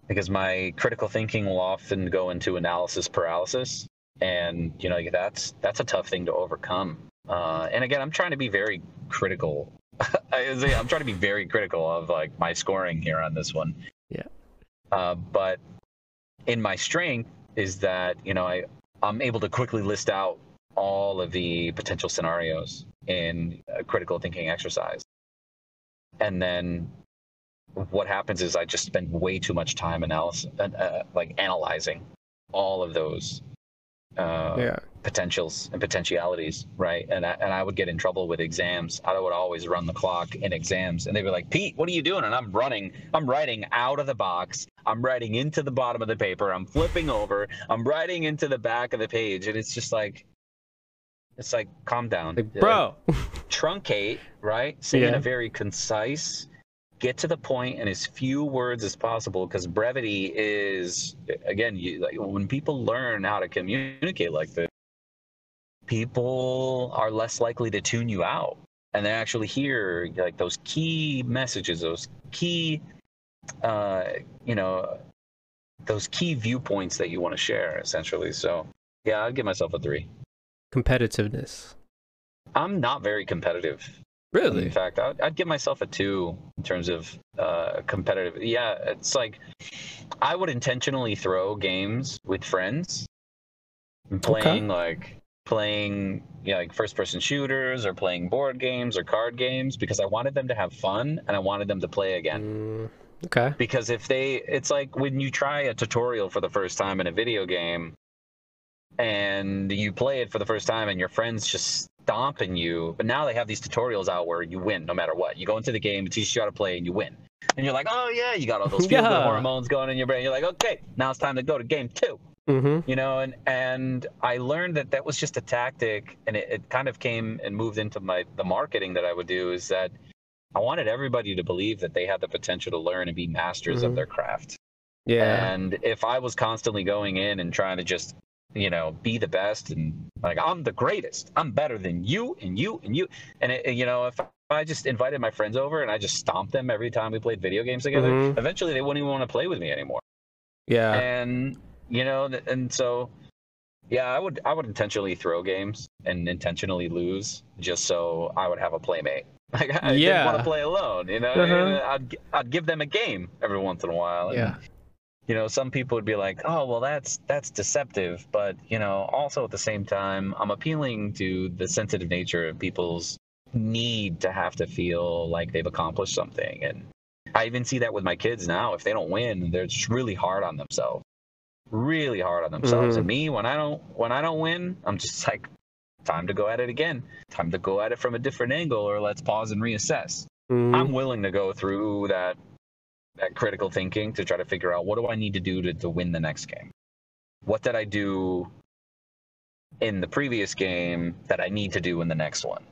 because my critical thinking will often go into analysis paralysis, and you know that's that's a tough thing to overcome. Uh, and again, I'm trying to be very critical. I'm trying to be very critical of like my scoring here on this one. Yeah. Uh, but in my strength is that you know I I'm able to quickly list out all of the potential scenarios in a critical thinking exercise. and then what happens is I just spend way too much time analysis, uh, uh, like analyzing all of those uh, yeah. potentials and potentialities, right? And I, and I would get in trouble with exams. I would always run the clock in exams, and they'd be like, "Pete, what are you doing?" And I'm running. I'm writing out of the box. I'm writing into the bottom of the paper. I'm flipping over. I'm writing into the back of the page, and it's just like, it's like, calm down, Like, Uh, bro. truncate, right? Say in Yeah. a very concise, get to the point in as few words as possible because brevity is again, you like when people learn how to communicate like this, people are less likely to tune you out and they actually hear like those key messages, those key uh, you know, those key viewpoints that you want to share essentially. So, yeah, I'd give myself a 3. Competitiveness. I'm not very competitive. Really? In fact, I'd, I'd give myself a two in terms of uh, competitive. Yeah, it's like I would intentionally throw games with friends, playing like playing you know, like first-person shooters or playing board games or card games because I wanted them to have fun and I wanted them to play again. Mm, okay. Because if they, it's like when you try a tutorial for the first time in a video game, and you play it for the first time and your friends just stomping you but now they have these tutorials out where you win no matter what you go into the game it teaches you how to play and you win and you're like oh yeah you got all those feel good Yeah. hormones going in your brain you're like okay now it's time to go to game two Mm-hmm. you know and and i learned that that was just a tactic and it, it kind of came and moved into my the marketing that i would do is that i wanted everybody to believe that they had the potential to learn and be masters Mhm. of their craft Yeah. and if I was constantly going in and trying to just, you know, be the best and like I'm the greatest, I'm better than you and you and you, and it, you know, if I just invited my friends over and I just stomped them every time we played video games together, Mhm. eventually they wouldn't even want to play with me anymore. yeah. And you know, and so yeah, I would I would intentionally throw games and intentionally lose just so I would have a playmate. Like I Yeah. didn't want to play alone, you know. Uh-huh. I'd I'd give them a game every once in a while. and Yeah. You know some people would be like oh well that's that's deceptive but you know also at the same time i'm appealing to the sensitive nature of people's need to have to feel like they've accomplished something and i even see that with my kids now if they don't win they're just really hard on themselves really hard on themselves Mhm. and me when i don't when i don't win i'm just like time to go at it again time to go at it from a different angle or let's pause and reassess Mhm. I'm willing to go through that that critical thinking to try to figure out what do I need to do to, to win the next game? What did I do in the previous game that I need to do in the next one?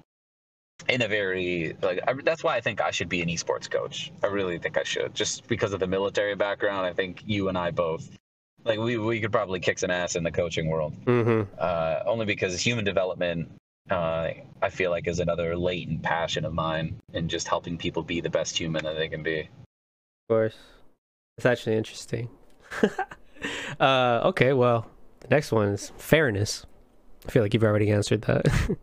In a very like I, that's why I think I should be an esports coach. I really think I should, just because of the military background. I think you and I both like we we could probably kick some ass in the coaching world Mhm. uh, only because human development uh, I feel like is another latent passion of mine in just helping people be the best human that they can be. Course. It's actually interesting. uh, okay, well, the next one is fairness. I feel like you've already answered that.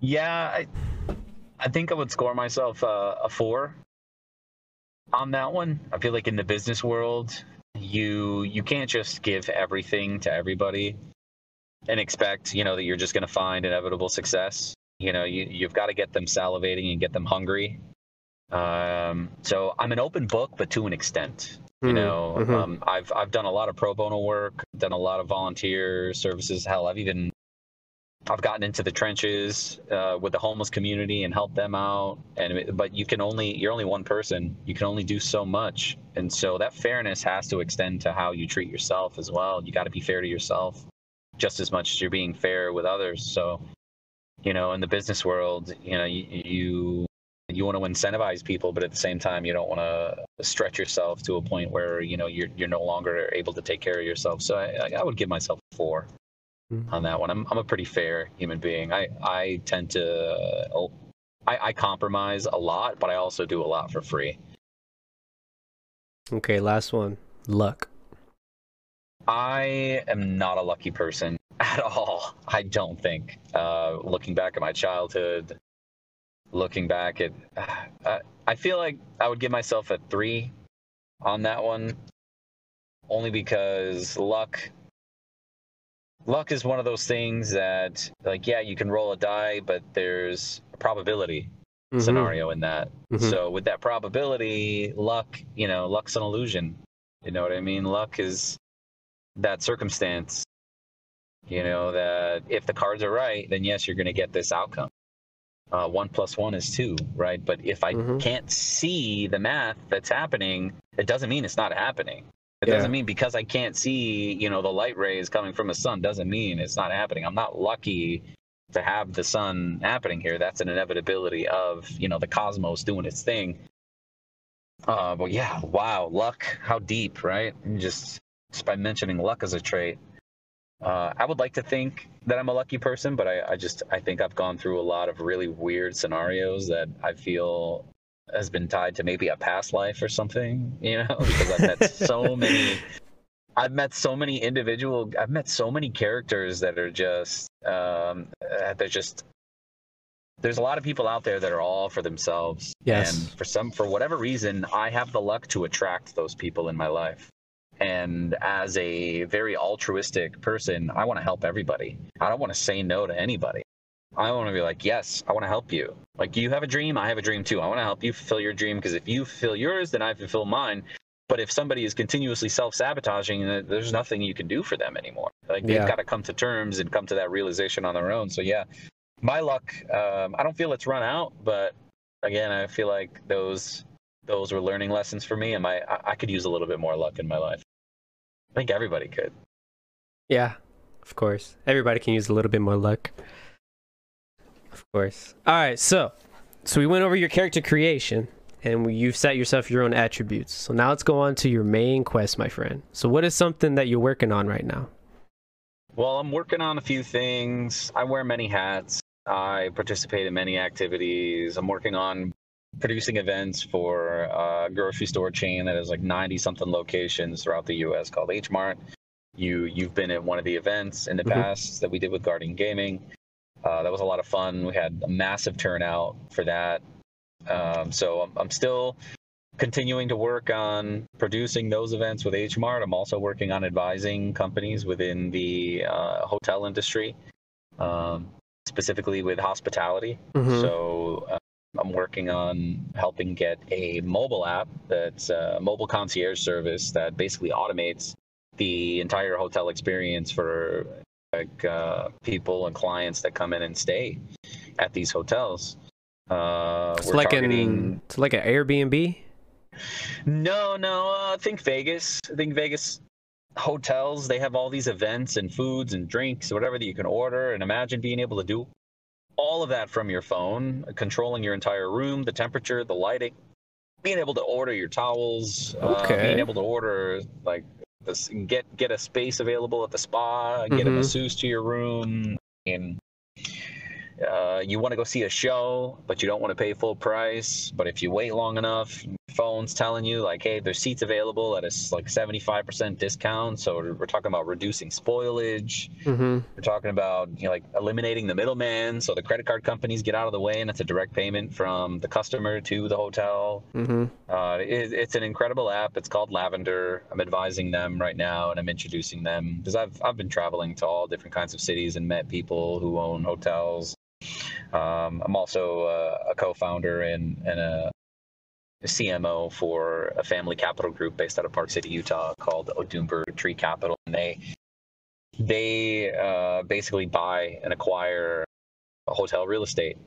Yeah, I, I think I would score myself a four on that one. I feel like in the business world, you you can't just give everything to everybody and expect you know that you're just going to find inevitable success. You know, you you've got to get them salivating and get them hungry. Um, so I'm an open book, but to an extent. You Mhm, know, mhm. um, I've I've done a lot of pro bono work, done a lot of volunteer services. Hell, I've even I've gotten into the trenches uh, with the homeless community and helped them out. And but you can only you're only one person. You can only do so much, and so that fairness has to extend to how you treat yourself as well. You got to be fair to yourself just as much as you're being fair with others. So, you know, in the business world, you know, you you, you want to incentivize people, but at the same time, you don't want to stretch yourself to a point where you know you're you're no longer able to take care of yourself. So I, I would give myself a four Mhm. on that one. I'm I'm a pretty fair human being. I I tend to uh, I, I compromise a lot, but I also do a lot for free. okay, last one. Luck. I am not a lucky person at all. I don't think. Uh, looking back at my childhood, looking back at, uh, I feel like I would give myself a three on that one, only because luck. luck is one of those things that like yeah you can roll a die but there's a probability Mhm. scenario in that Mhm. so with that probability luck you know luck's an illusion you know what i mean luck is that circumstance you know that if the cards are right then yes you're going to get this outcome uh, one plus one is two right? But if i Mhm. can't see the math that's happening it doesn't mean it's not happening. It Yeah. doesn't mean because i can't see you know the light rays coming from the sun doesn't mean it's not happening. I'm not lucky to have the sun happening here. That's an inevitability of you know the cosmos doing its thing. Uh but yeah wow luck. How deep right? And just just by mentioning luck as a trait uh, I would like to think that I'm a lucky person, but I, I just I think I've gone through a lot of really weird scenarios that I feel has been tied to maybe a past life or something, you know, because I've met so many I've met so many individual I've met so many characters that are just um uh, they're just there's a lot of people out there that are all for themselves. Yes. And for some for whatever reason, I have the luck to attract those people in my life. And as a very altruistic person, I want to help everybody. I don't want to say no to anybody. I want to be like, yes, I want to help you. Like you have a dream, I have a dream too. I want to help you fulfill your dream because if you fulfill yours, then I fulfill mine. But if somebody is continuously self-sabotaging, then there's nothing you can do for them anymore. Like they've Yeah. got to come to terms and come to that realization on their own. So yeah, my luck. Um, I don't feel it's run out, but again, I feel like those those were learning lessons for me, and my I, I could use a little bit more luck in my life. I think everybody could. Yeah, of course. Everybody can use a little bit more luck. Of course. All right, so so we went over your character creation and you've set yourself your own attributes. So now let's go on to your main quest, my friend. So what is something that you're working on right now? Well, I'm working on a few things. I wear many hats. I participate in many activities. I'm working on producing events for a grocery store chain that has like 90 something locations throughout the US called H Mart. You you've been at one of the events in the Mhm. past that we did with Guardian Gaming. Uh, that was a lot of fun. We had a massive turnout for that. Um, so I'm, I'm still continuing to work on producing those events with H Mart. I'm also working on advising companies within the uh, hotel industry, um, specifically with hospitality. Mhm. So uh, I'm working on helping get a mobile app that's a mobile concierge service that basically automates the entire hotel experience for like uh, people and clients that come in and stay at these hotels. Uh, It's like targeting- an it's like an Airbnb. no, no. Uh, think Vegas. I think Vegas hotels. They have all these events and foods and drinks, whatever that you can order. And imagine being able to do all of that from your phone, controlling your entire room, the temperature, the lighting, being able to order your towels, uh, being able to order like this, get get a space available at the spa, get a Mhm. masseuse to your room, and uh, you want to go see a show, but you don't want to pay full price. But if you wait long enough, phone's telling you like, hey, there's seats available at a like 75% discount. So we're we're talking about reducing spoilage. Mm-hmm. We're talking about you know like eliminating the middleman, so the credit card companies get out of the way, and it's a direct payment from the customer to the hotel. Mm-hmm. Uh, it, it's an incredible app. It's called Lavender. I'm advising them right now, and I'm introducing them because I've I've been traveling to all different kinds of cities and met people who own hotels. Um, I'm also uh, a co-founder and and a CMO for a family capital group based out of Park City, Utah, called Odumber Tree Capital, and they they uh, basically buy and acquire hotel real estate,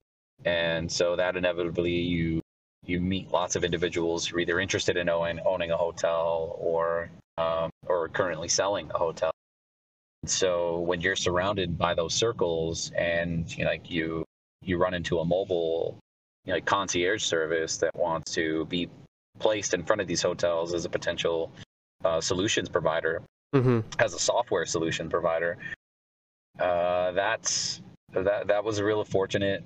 and so that inevitably you you meet lots of individuals who are either interested in owning, owning a hotel or um, or currently selling a hotel. So when you're surrounded by those circles and you know, like you you run into a mobile you know, like concierge service that wants to be placed in front of these hotels as a potential uh, solutions provider, Mm-hmm. as a software solution provider, uh, that's that that was a real fortunate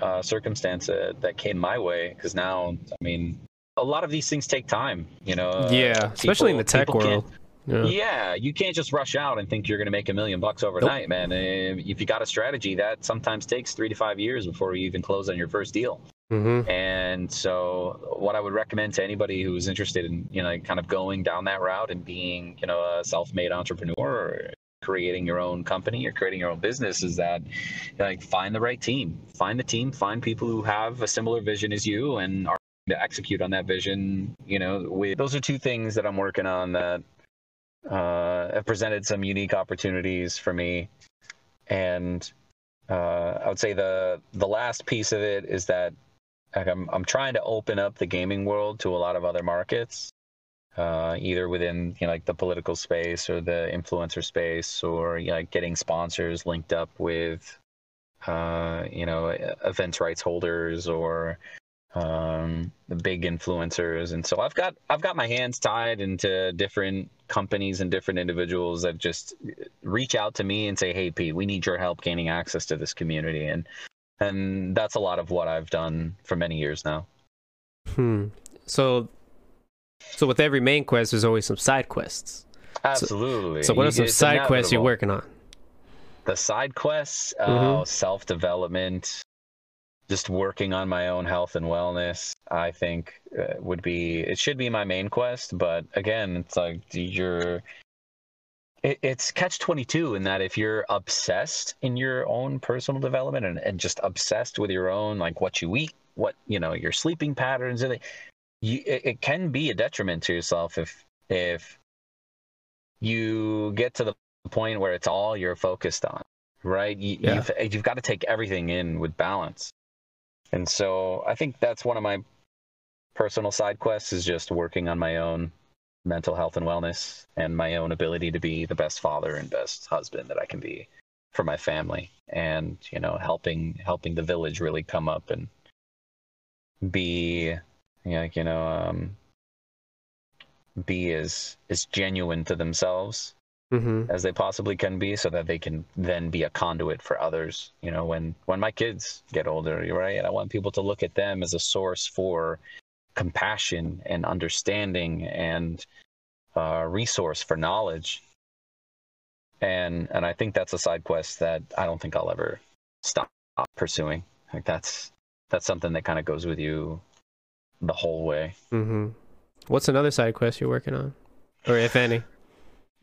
uh, circumstance uh, that came my way because now I mean a lot of these things take time, you know. uh, yeah, especially in the tech world. Yeah. yeah, you can't just rush out and think you're going to make a million bucks overnight, man. Uh, If you got a strategy, that sometimes takes three to five years before you even close on your first deal. Mm-hmm. And so, what I would recommend to anybody who's interested in, you know, kind of going down that route and being, you know, a self-made entrepreneur or creating your own company or creating your own business is that like find the right team, find the team, find people who have a similar vision as you and are to execute on that vision. You know, those are two things that I'm working on that uh, have presented some unique opportunities for me. And uh, I would say the the last piece of it is that like, I'm I'm trying to open up the gaming world to a lot of other markets, uh, either within you know, like the political space or the influencer space, or you know, like getting sponsors linked up with uh, you know events rights holders or um, the big influencers, and so I've got I've got my hands tied into different companies and different individuals that just reach out to me and say, "Hey, Pete, we need your help gaining access to this community," and and that's a lot of what I've done for many years now. Hmm. So, so with every main quest, there's always some side quests. Absolutely. So, what are some It's side quests you're working on? The side quests, Mhm. oh, self development, just working on my own health and wellness. I think uh, would be it should be my main quest, but again, it's like you're. It, it's catch 22 in that if you're obsessed in your own personal development and, and just obsessed with your own like what you eat what you know your sleeping patterns and you, it, it can be a detriment to yourself if if you get to the point where it's all you're focused on right you, Yeah. you've, you've got to take everything in with balance and so i think that's one of my personal side quests is just working on my own mental health and wellness and my own ability to be the best father and best husband that i can be for my family and you know helping helping the village really come up and be you know, like you know um be as as genuine to themselves Mm-hmm. as they possibly can be so that they can then be a conduit for others you know when when my kids get older you're right i want people to look at them as a source for compassion and understanding and uh, resource for knowledge and and i think that's a side quest that i don't think i'll ever stop pursuing like that's that's something that kind of goes with you the whole way Mm-hmm. What's another side quest you're working on, or if any?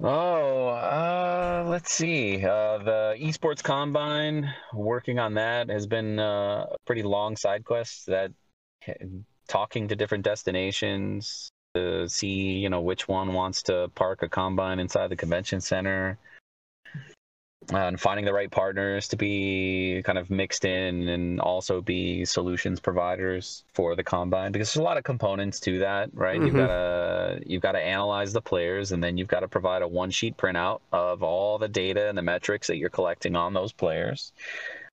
Oh, uh, let's see. Uh, the esports combine, working on that has been uh, a pretty long side quest. That talking to different destinations to see, you know, which one wants to park a combine inside the convention center, uh, and finding the right partners to be kind of mixed in and also be solutions providers for the combine because there's a lot of components to that, right? You've Mhm. got to you've got to analyze the players and then you've got to provide a one sheet printout of all the data and the metrics that you're collecting on those players.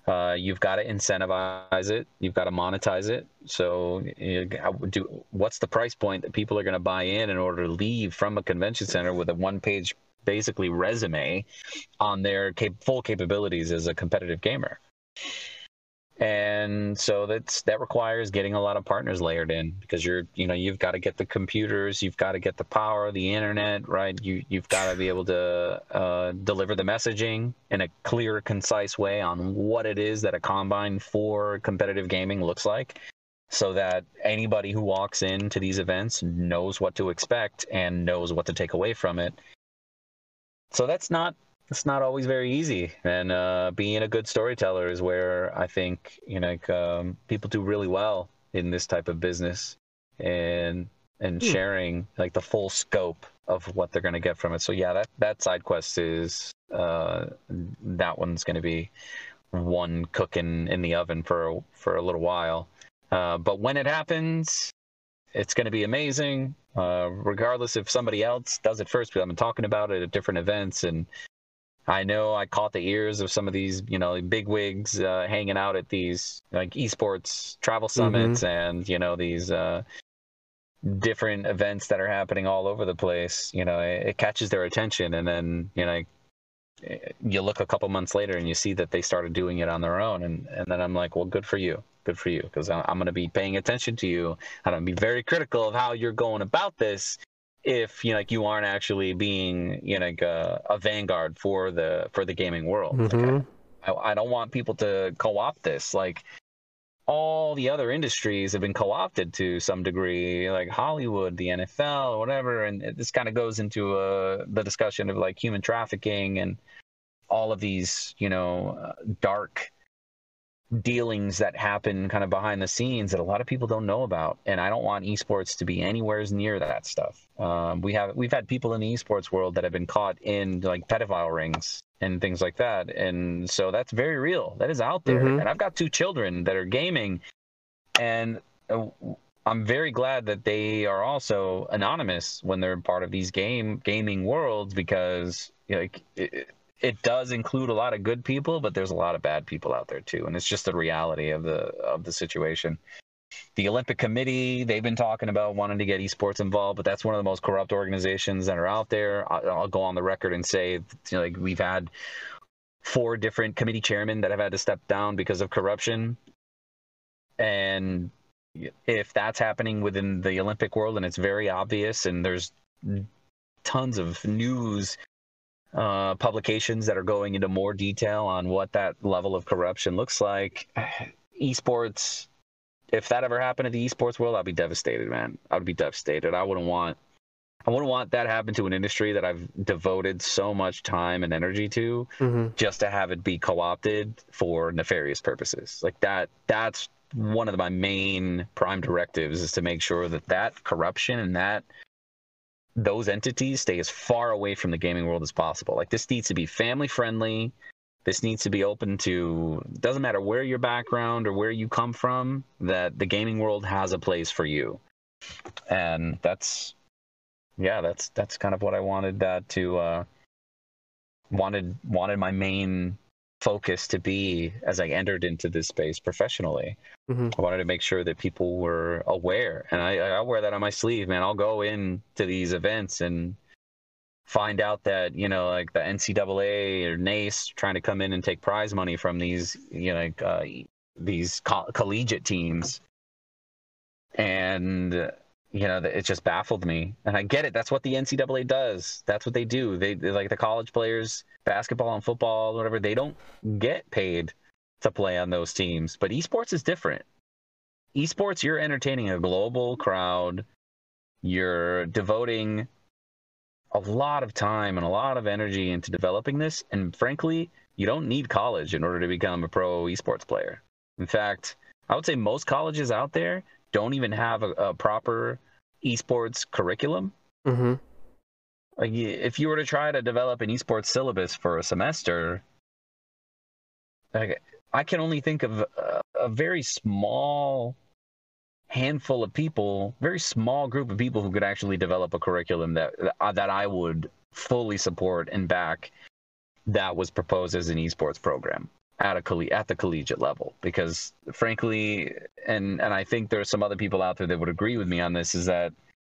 Uh, you've got to incentivize it. You've got to monetize it. So, you do what's the price point that people are going to buy in in order to leave from a convention center with a one-page, basically resume on their cap- full capabilities as a competitive gamer? And so that's that requires getting a lot of partners layered in because you're you know you've got to get the computers, you've got to get the power, the internet, right? You you've got to be able to uh, deliver the messaging in a clear, concise way on what it is that a combine for competitive gaming looks like, so that anybody who walks into these events knows what to expect and knows what to take away from it. So that's not it's not always very easy. And uh, being a good storyteller is where i think you know like, um, people do really well in this type of business and and Hmm. sharing like the full scope of what they're going to get from it. So yeah that that side quest is uh, that one's going to be one cooking in the oven for for a little while. Uh, but when it happens it's going to be amazing. Uh, regardless if somebody else does it first because i've been talking about it at different events and I know I caught the ears of some of these, you know, big wigs uh, hanging out at these like esports travel summits and you know these uh, different events that are happening all over the place. You know, it, it catches their attention, and then you know, you look a couple months later and you see that they started doing it on their own, and and then I'm like, well, good for you, good for you, because I'm going to be paying attention to you. I'm going to be very critical of how you're going about this if you know like you aren't actually being you know like a, a vanguard for the for the gaming world Like, Mhm. I, I don't want people to co-opt this like all the other industries have been co-opted to some degree, like Hollywood, the NFL, whatever. And this kind of goes into uh, the discussion of like human trafficking and all of these, you know, uh, dark dealings that happen kind of behind the scenes that a lot of people don't know about. And I don't want esports to be anywhere near that stuff. Um, we have we've had people in the esports world that have been caught in like pedophile rings and things like that. And so that's very real. That is out there. Mhm. And I've got two children that are gaming, and uh, I'm very glad that they are also anonymous when they're part of these game gaming worlds because like it, it does include a lot of good people, but there's a lot of bad people out there too, and it's just the reality of the of the situation. The Olympic Committee, they've been talking about wanting to get esports involved, but that's one of the most corrupt organizations that are out there. I- I'll go on the record and say, you know, like we've had four different committee chairmen that have had to step down because of corruption, and if that's happening within the Olympic world and it's very obvious, and there's tons of news uh, publications that are going into more detail on what that level of corruption looks like. Esports, if that ever happened in the esports world, I'd be devastated, man. I would be devastated. I wouldn't want, I wouldn't want that happen to an industry that I've devoted so much time and energy to, hmm just to have it be co-opted for nefarious purposes. Like that, that's one of my main prime directives is to make sure that that corruption and that those entities stay as far away from the gaming world as possible. Like this needs to be family friendly. This needs to be open to doesn't matter where your background or where you come from, that the gaming world has a place for you. And that's yeah, that's that's kind of what I wanted that to uh wanted wanted my main focus to be as I entered into this space professionally. hmm I wanted to make sure that people were aware, and I, I wear that on my sleeve, man. I'll go in to these events and find out that you know, like the NCAA or NACE trying to come in and take prize money from these, you know, like, uh, these co- collegiate teams, and uh, you know, it just baffled me. And I get it. That's what the NCAA does. That's what they do. They like the college players, basketball and football, whatever. They don't get paid to play on those teams. But esports is different. Esports, you're entertaining a global crowd. You're devoting a lot of time and a lot of energy into developing this. And frankly, you don't need college in order to become a pro esports player. In fact, I would say most colleges out there don't even have a, a proper esports curriculum. hmm Like, if you were to try to develop an esports syllabus for a semester, like, I can only think of a, a very small handful of people, very small group of people who could actually develop a curriculum that that I would fully support and back. That was proposed as an esports program at a colle- at the collegiate level, because frankly, and and I think there's some other people out there that would agree with me on this, is that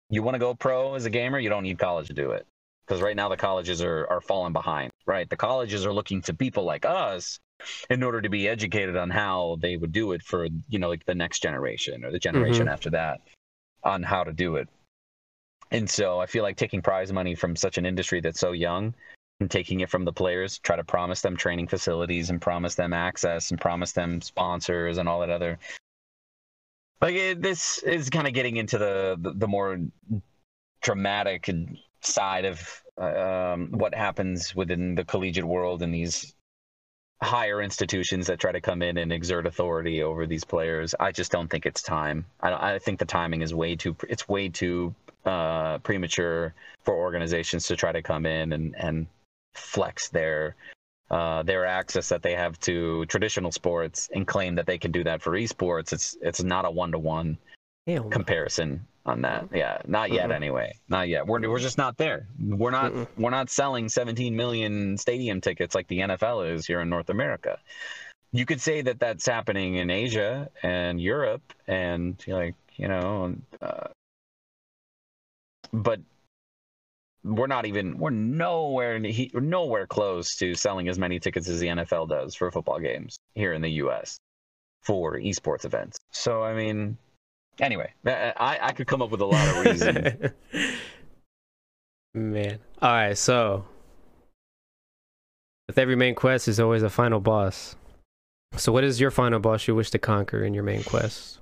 you want to go pro as a gamer, you don't need college to do it. Because right now the colleges are, are falling behind, right? The colleges are looking to people like us in order to be educated on how they would do it for, you know, like the next generation or the generation mm-hmm. after that on how to do it. And so I feel like taking prize money from such an industry that's so young and taking it from the players, try to promise them training facilities and promise them access and promise them sponsors and all that other like it, this is kind of getting into the, the the more dramatic side of um, what happens within the collegiate world and these higher institutions that try to come in and exert authority over these players. I just don't think it's time. I, I think the timing is way too. It's way too uh, premature for organizations to try to come in and and flex their uh, their access that they have to traditional sports and claim that they can do that for esports. It's it's not a one to one comparison on that. Yeah, not yet Mhm. anyway. Not yet. We're we're just not there. We're not Mm-mm. we're not selling 17 million stadium tickets like the NFL is here in North America. You could say that that's happening in Asia and Europe and like, you know, uh, but we're not even we're nowhere we're nowhere close to selling as many tickets as the NFL does for football games here in the US for esports events. So I mean, anyway, I I could come up with a lot of reasons. Man. All right, so with every main quest, is always a final boss. So, what is your final boss you wish to conquer in your main quest?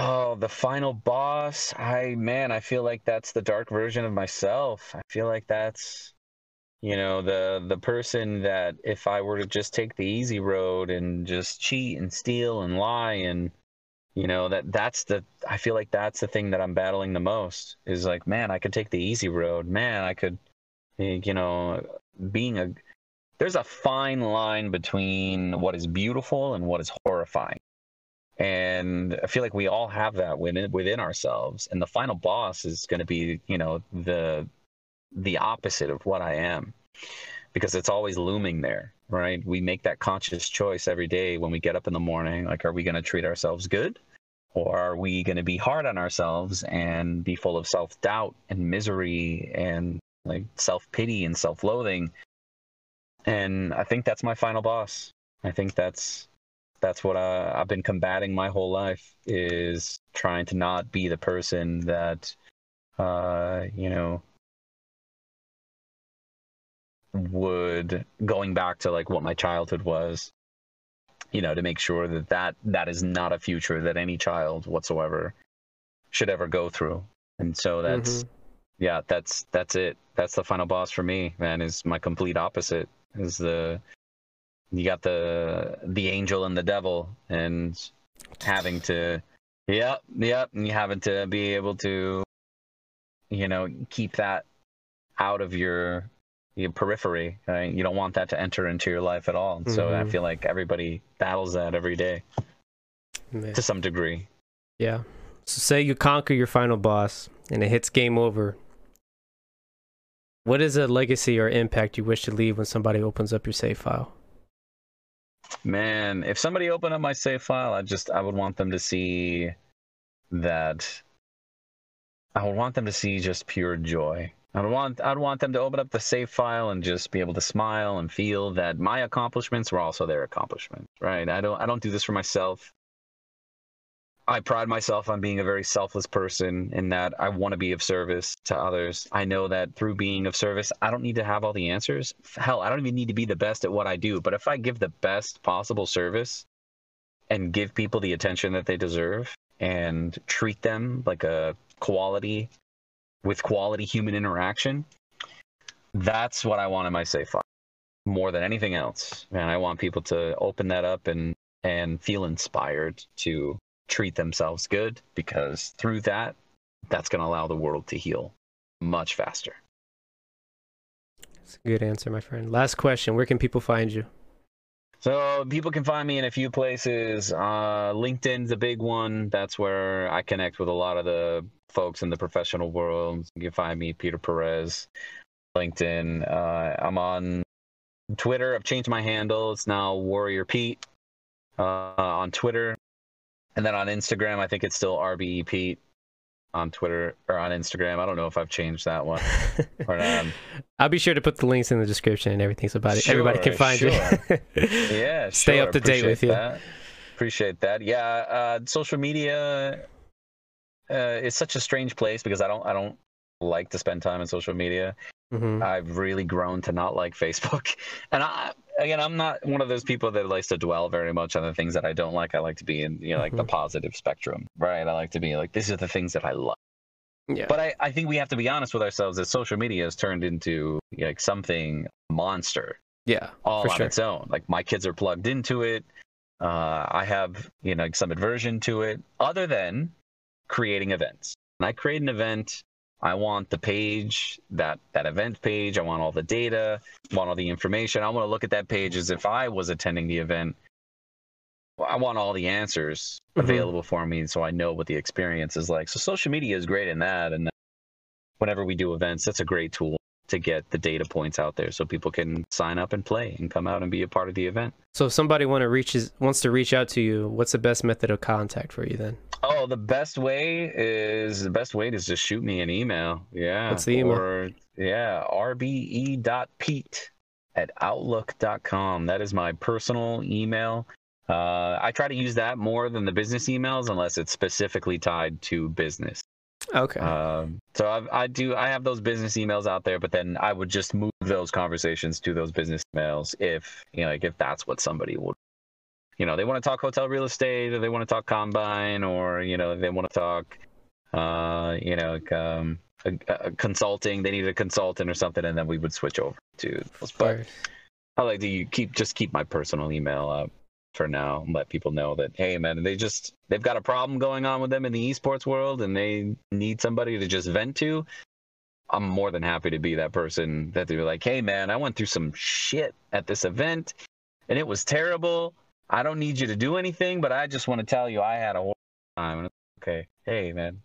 Oh, the final boss. I man, I feel like that's the dark version of myself. I feel like that's you know, the the person that if I were to just take the easy road and just cheat and steal and lie and you know, that that's the I feel like that's the thing that I'm battling the most is like, man, I could take the easy road. Man, I could eh, you know, being a there's a fine line between what is beautiful and what is horrifying and I feel like we all have that within within ourselves. And the final boss is going to be, you know, the the opposite of what I am, because it's always looming there, right? We make that conscious choice every day when we get up in the morning. Like, are we going to treat ourselves good, or are we going to be hard on ourselves and be full of self doubt and misery and like self pity and self loathing? And I think that's my final boss. I think that's that's what I, I've been combating my whole life is trying to not be the person that uh, you know would going back to like what my childhood was you know to make sure that that that is not a future that any child whatsoever should ever go through and so that's Mhm. yeah that's that's it that's the final boss for me man is my complete opposite is the you got the the angel and the devil and having to yep yep and you having to be able to you know keep that out of your your periphery right? you don't want that to enter into your life at all and so i Mhm. feel like everybody battles that every day Man. to some degree Yeah. So say you conquer your final boss and it hits game over. What is a legacy or impact you wish to leave when somebody opens up your save file? Man, if somebody opened up my save file, I just I would want them to see that I would want them to see just pure joy. I'd want I'd want them to open up the save file and just be able to smile and feel that my accomplishments were also their accomplishments. Right? I don't I don't do this for myself. I pride myself on being a very selfless person in that I want to be of service to others. I know that through being of service, I don't need to have all the answers. Hell, I don't even need to be the best at what I do. But if I give the best possible service and give people the attention that they deserve and treat them like a quality with quality human interaction, that's what I want in my save file more than anything else. And I want people to open that up and and feel inspired to treat themselves good because through that that's going to allow the world to heal much faster. It's a good answer, my friend. Last question. Where can people find you? So people can find me in a few places. Uh, LinkedIn's a big one. That's where I connect with a lot of the folks in the professional world. You can find me, Peter Perez, LinkedIn. Uh, I'm on Twitter. I've changed my handle. It's now Warrior Pete uh, on Twitter. And then on Instagram, I think it's still RBE Pete on Twitter or on Instagram. I don't know if I've changed that one or not. I'll be sure to put the links in the description and everything so about it. everybody can Sure, find you. Yeah, Stay sure. up to date with Appreciate you. that. Appreciate that. Yeah, uh, social media uh, is such a strange place because I don't I don't like to spend time on social media. Mhm. I've really grown to not like Facebook, and I again I'm not one of those people that likes to dwell very much on the things that I don't like. I like to be in you know like the Mhm. positive spectrum, right? I like to be like these are the things that I like. Yeah. But I, I think we have to be honest with ourselves that social media has turned into like something monster yeah. all on sure. its own. Like my kids are plugged into it. Uh, I have you know some aversion to it, other than creating events. When I create an event, I want the page that that event page. I want all the data. I want all the information. I want to look at that page as if I was attending the event. I want all the answers Mhm. available for me, so I know what the experience is like. So social media is great in that, and whenever we do events, that's a great tool to get the data points out there so people can sign up and play and come out and be a part of the event. So if somebody want to reaches wants to reach out to you, what's the best method of contact for you then? Oh, the best way is the best way is just shoot me an email. Yeah. What's the email? Or yeah, rbe.pete at outlook.com. That is my personal email. Uh, I try to use that more than the business emails unless it's specifically tied to business. Okay. Um, so I, I do. I have those business emails out there, but then I would just move those conversations to those business emails if you know, like if that's what somebody would you know they want to talk hotel real estate or they want to talk combine or you know they want to talk uh you know like, um a, a consulting they need a consultant or something and then we would switch over to those but i like to you keep just keep my personal email up for now let people know that hey man they just they've got a problem going on with them in the esports world and they need somebody to just vent to i'm more than happy to be that person that they're like hey man i went through some shit at this event and it was terrible. I don't need you to do anything but i just want to tell you i had a horrible time. Okay hey man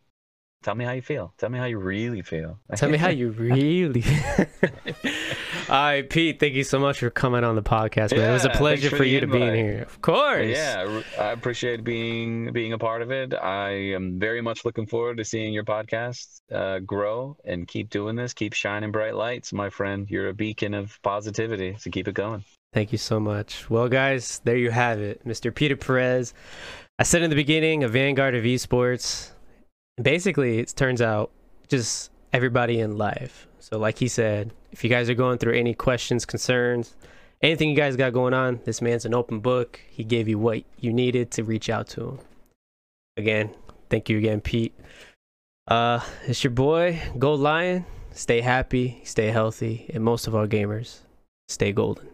tell me how you feel tell me how you really feel Tell me how you really. All right, Pete. Thank you so much for coming on the podcast, man. it was a pleasure for for you to be in here. Of course. Yeah, I appreciate being being a part of it. I am very much looking forward to seeing your podcast uh, grow and keep doing this. Keep shining bright lights, my friend. You're a beacon of positivity, so keep it going. Thank you so much. Well, guys, there you have it, Mr. Peter Perez. I said in the beginning, a vanguard of esports. Basically, it turns out just everybody in life. So, like he said, if you guys are going through any questions, concerns, anything you guys got going on, this man's an open book. He gave you what you needed to reach out to him. Again, thank you again, Pete. Uh, it's your boy, Gold Lion. Stay happy, stay healthy, and most of all, gamers, stay golden.